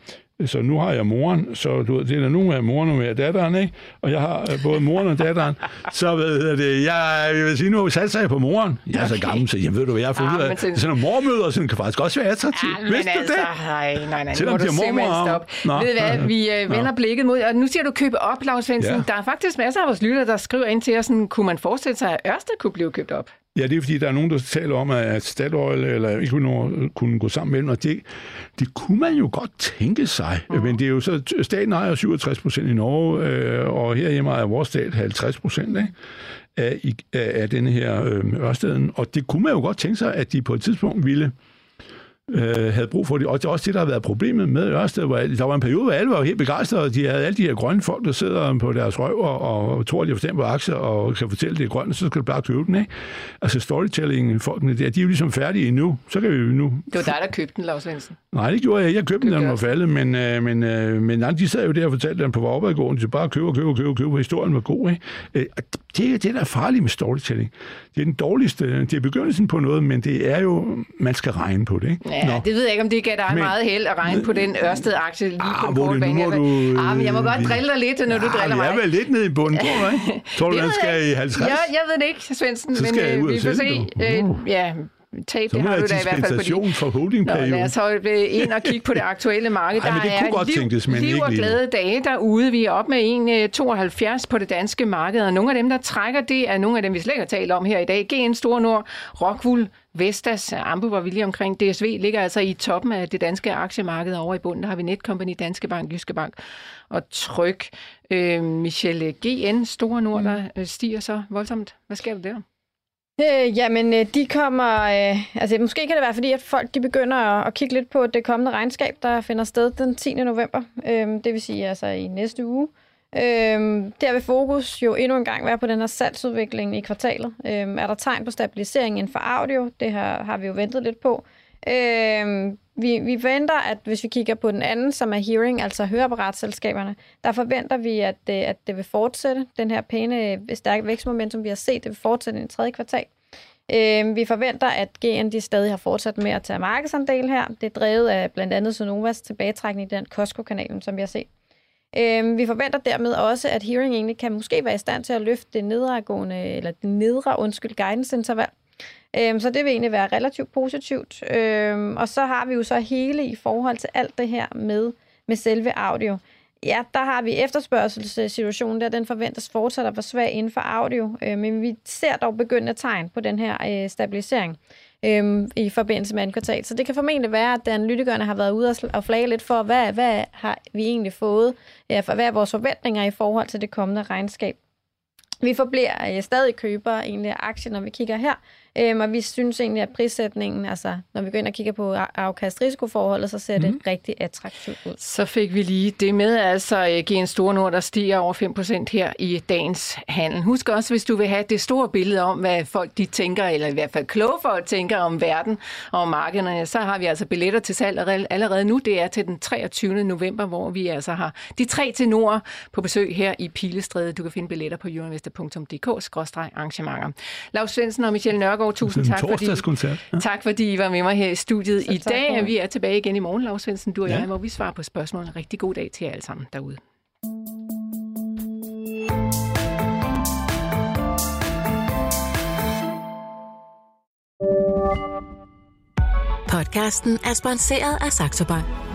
så nu har jeg moren, så du ved, det er nu af moren og med datteren, ikke? Og jeg har øh, både moren og datteren. <laughs> Så ved det, jeg, jeg vil sige, nu satser jeg på moren. Jeg er så gammel, så jeg ved du, hvad jeg har fundet ud af. Sådan nogle mormøder, sådan kan faktisk også være attraktivt. Ja, men Vidste altså, du det? Nej, nej, nej. Selvom de har mormor- stoppe. Nå. Ved du hvad, <laughs> vi øh, vender blikket mod, og nu siger du købe op, Lars Svendsen. Ja. Der er faktisk masser af vores lytter, der skriver ind til os, sådan, kunne man forestille sig, at Ørsted kunne blive købt op? Ja, det er fordi, der er nogen, der taler om, at Statoil eller ikke kunne, kunne gå sammen med dem, og det, det kunne man jo godt tænke sig. Mm. Men det er jo så, staten ejer 67 procent i Norge, øh, og herhjemme ejer vores stat 50 procent af, af, af denne her øh, Ørsteden. Og det kunne man jo godt tænke sig, at de på et tidspunkt ville øh, havde brug for det. Og det er også det, der har været problemet med Ørsted. Hvor der var en periode, hvor alle var helt begejstrede, de havde alle de her grønne folk, der sidder på deres røv og, tror, at de har forstand på aktier og kan fortælle, at det er grønt, så skal du bare købe den. Ikke? Altså storytelling-folkene der, de er jo ligesom færdige endnu. Så kan vi jo nu... Det var dig, der købte den, Lars Svendsen. Nej, det gjorde jeg. Jeg købte den, da den var faldet, men, øh, men, øh, men nej, de sad jo der og fortalte, den på opadgående, så bare købe, købe, købe, købe, historien var god. Ikke? Øh, og det er det, der er farligt med storytelling. Det er den dårligste, det er begyndelsen på noget, men det er jo, man skal regne på det. Ikke? Ja, Nå. det ved jeg ikke, om det gav dig Men- meget held at regne på den Ørsted-aktie lige Ah, på den korte nu bane. vil- du, Ah, men jeg må øh, godt drille dig lidt, når du driller Ah, mig. Jeg er vel lidt nede i bunden, tror du, ikke? <laughs> Tror du, den skal jeg i ikke. 50? Ja, jeg ved det ikke, Svendsen, Så men øh, vi får se. Øh, du. ja, tab, Så det har du da i hvert fald dispensation din... fra Nå, holdingperioden. lad os holde ind og kigge på det aktuelle marked. Ej, men det der kunne er godt liv, tænkes, men liv ikke og glade dage derude. Vi er op med 1,72 på det danske marked, og nogle af dem, der trækker, det er nogle af dem, vi slet ikke har talt om her i dag. GN Store Nord, Rockwool, Vestas, Ambu var vi lige omkring. DSV ligger altså i toppen af det danske aktiemarked over i bunden. Der har vi Netcompany, Danske Bank, Jyske Bank og Tryk. Øh, Michelle GN Store Nord, der øh, stiger så voldsomt. Hvad sker der der? Øh, jamen, øh, de kommer... Øh, altså, måske kan det være, fordi at folk de begynder at, at kigge lidt på det kommende regnskab, der finder sted den 10. november. Øh, det vil sige altså i næste uge. Øh, der vil fokus jo endnu en gang være på den her salgsudvikling i kvartalet. Øh, er der tegn på stabilisering inden for audio? Det her har vi jo ventet lidt på. Øh, vi, vi forventer, at hvis vi kigger på den anden, som er hearing, altså høreapparatselskaberne, der forventer vi, at det, at det vil fortsætte. Den her pæne, øh, stærke vækstmomentum, vi har set, det vil fortsætte i tredje kvartal. Øh, vi forventer, at GN de stadig har fortsat med at tage markedsandel her. Det er drevet af blandt andet Sonovas tilbagetrækning i den Costco-kanalen, som vi har set. Øh, vi forventer dermed også, at Hearing egentlig kan måske være i stand til at løfte det nedadgående, eller det nedre, undskyld, guidance-interval. Øhm, så det vil egentlig være relativt positivt. Øhm, og så har vi jo så hele i forhold til alt det her med, med selve audio. Ja, der har vi efterspørgselssituationen der, den forventes fortsat at være svag inden for audio, øh, men vi ser dog begyndende tegn på den her øh, stabilisering øh, i forbindelse med en kvartal. Så det kan formentlig være, at analytikerne har været ude og flage lidt for, hvad, hvad har vi egentlig fået, ja, for, hvad er vores forventninger i forhold til det kommende regnskab. Vi forbliver øh, stadig købere egentlig af aktier, når vi kigger her. Øhm, og vi synes egentlig, at prissætningen, altså når vi går ind og kigger på afkast-risikoforholdet, så ser det mm. rigtig attraktivt ud. Så fik vi lige det med, altså øh, GN Store Nord, der stiger over 5% her i dagens handel. Husk også, hvis du vil have det store billede om, hvad folk de tænker, eller i hvert fald kloge folk tænker om verden og om markederne, så har vi altså billetter til salg allerede nu. Det er til den 23. november, hvor vi altså har de tre til nord på besøg her i Pilestræde. Du kan finde billetter på euroinvestor.dk-arrangementer. Lars Svendsen og Michelle Nørgaard, <laughs> tusind tak fordi, ja. tak fordi I var med mig her i studiet så i dag. Vi er tilbage igen i morgen, Lars Svendsen, du og ja. jeg, hvor vi svarer på spørgsmål. En rigtig god dag til jer alle sammen derude. Podcasten er sponsoreret af Saxo Bank.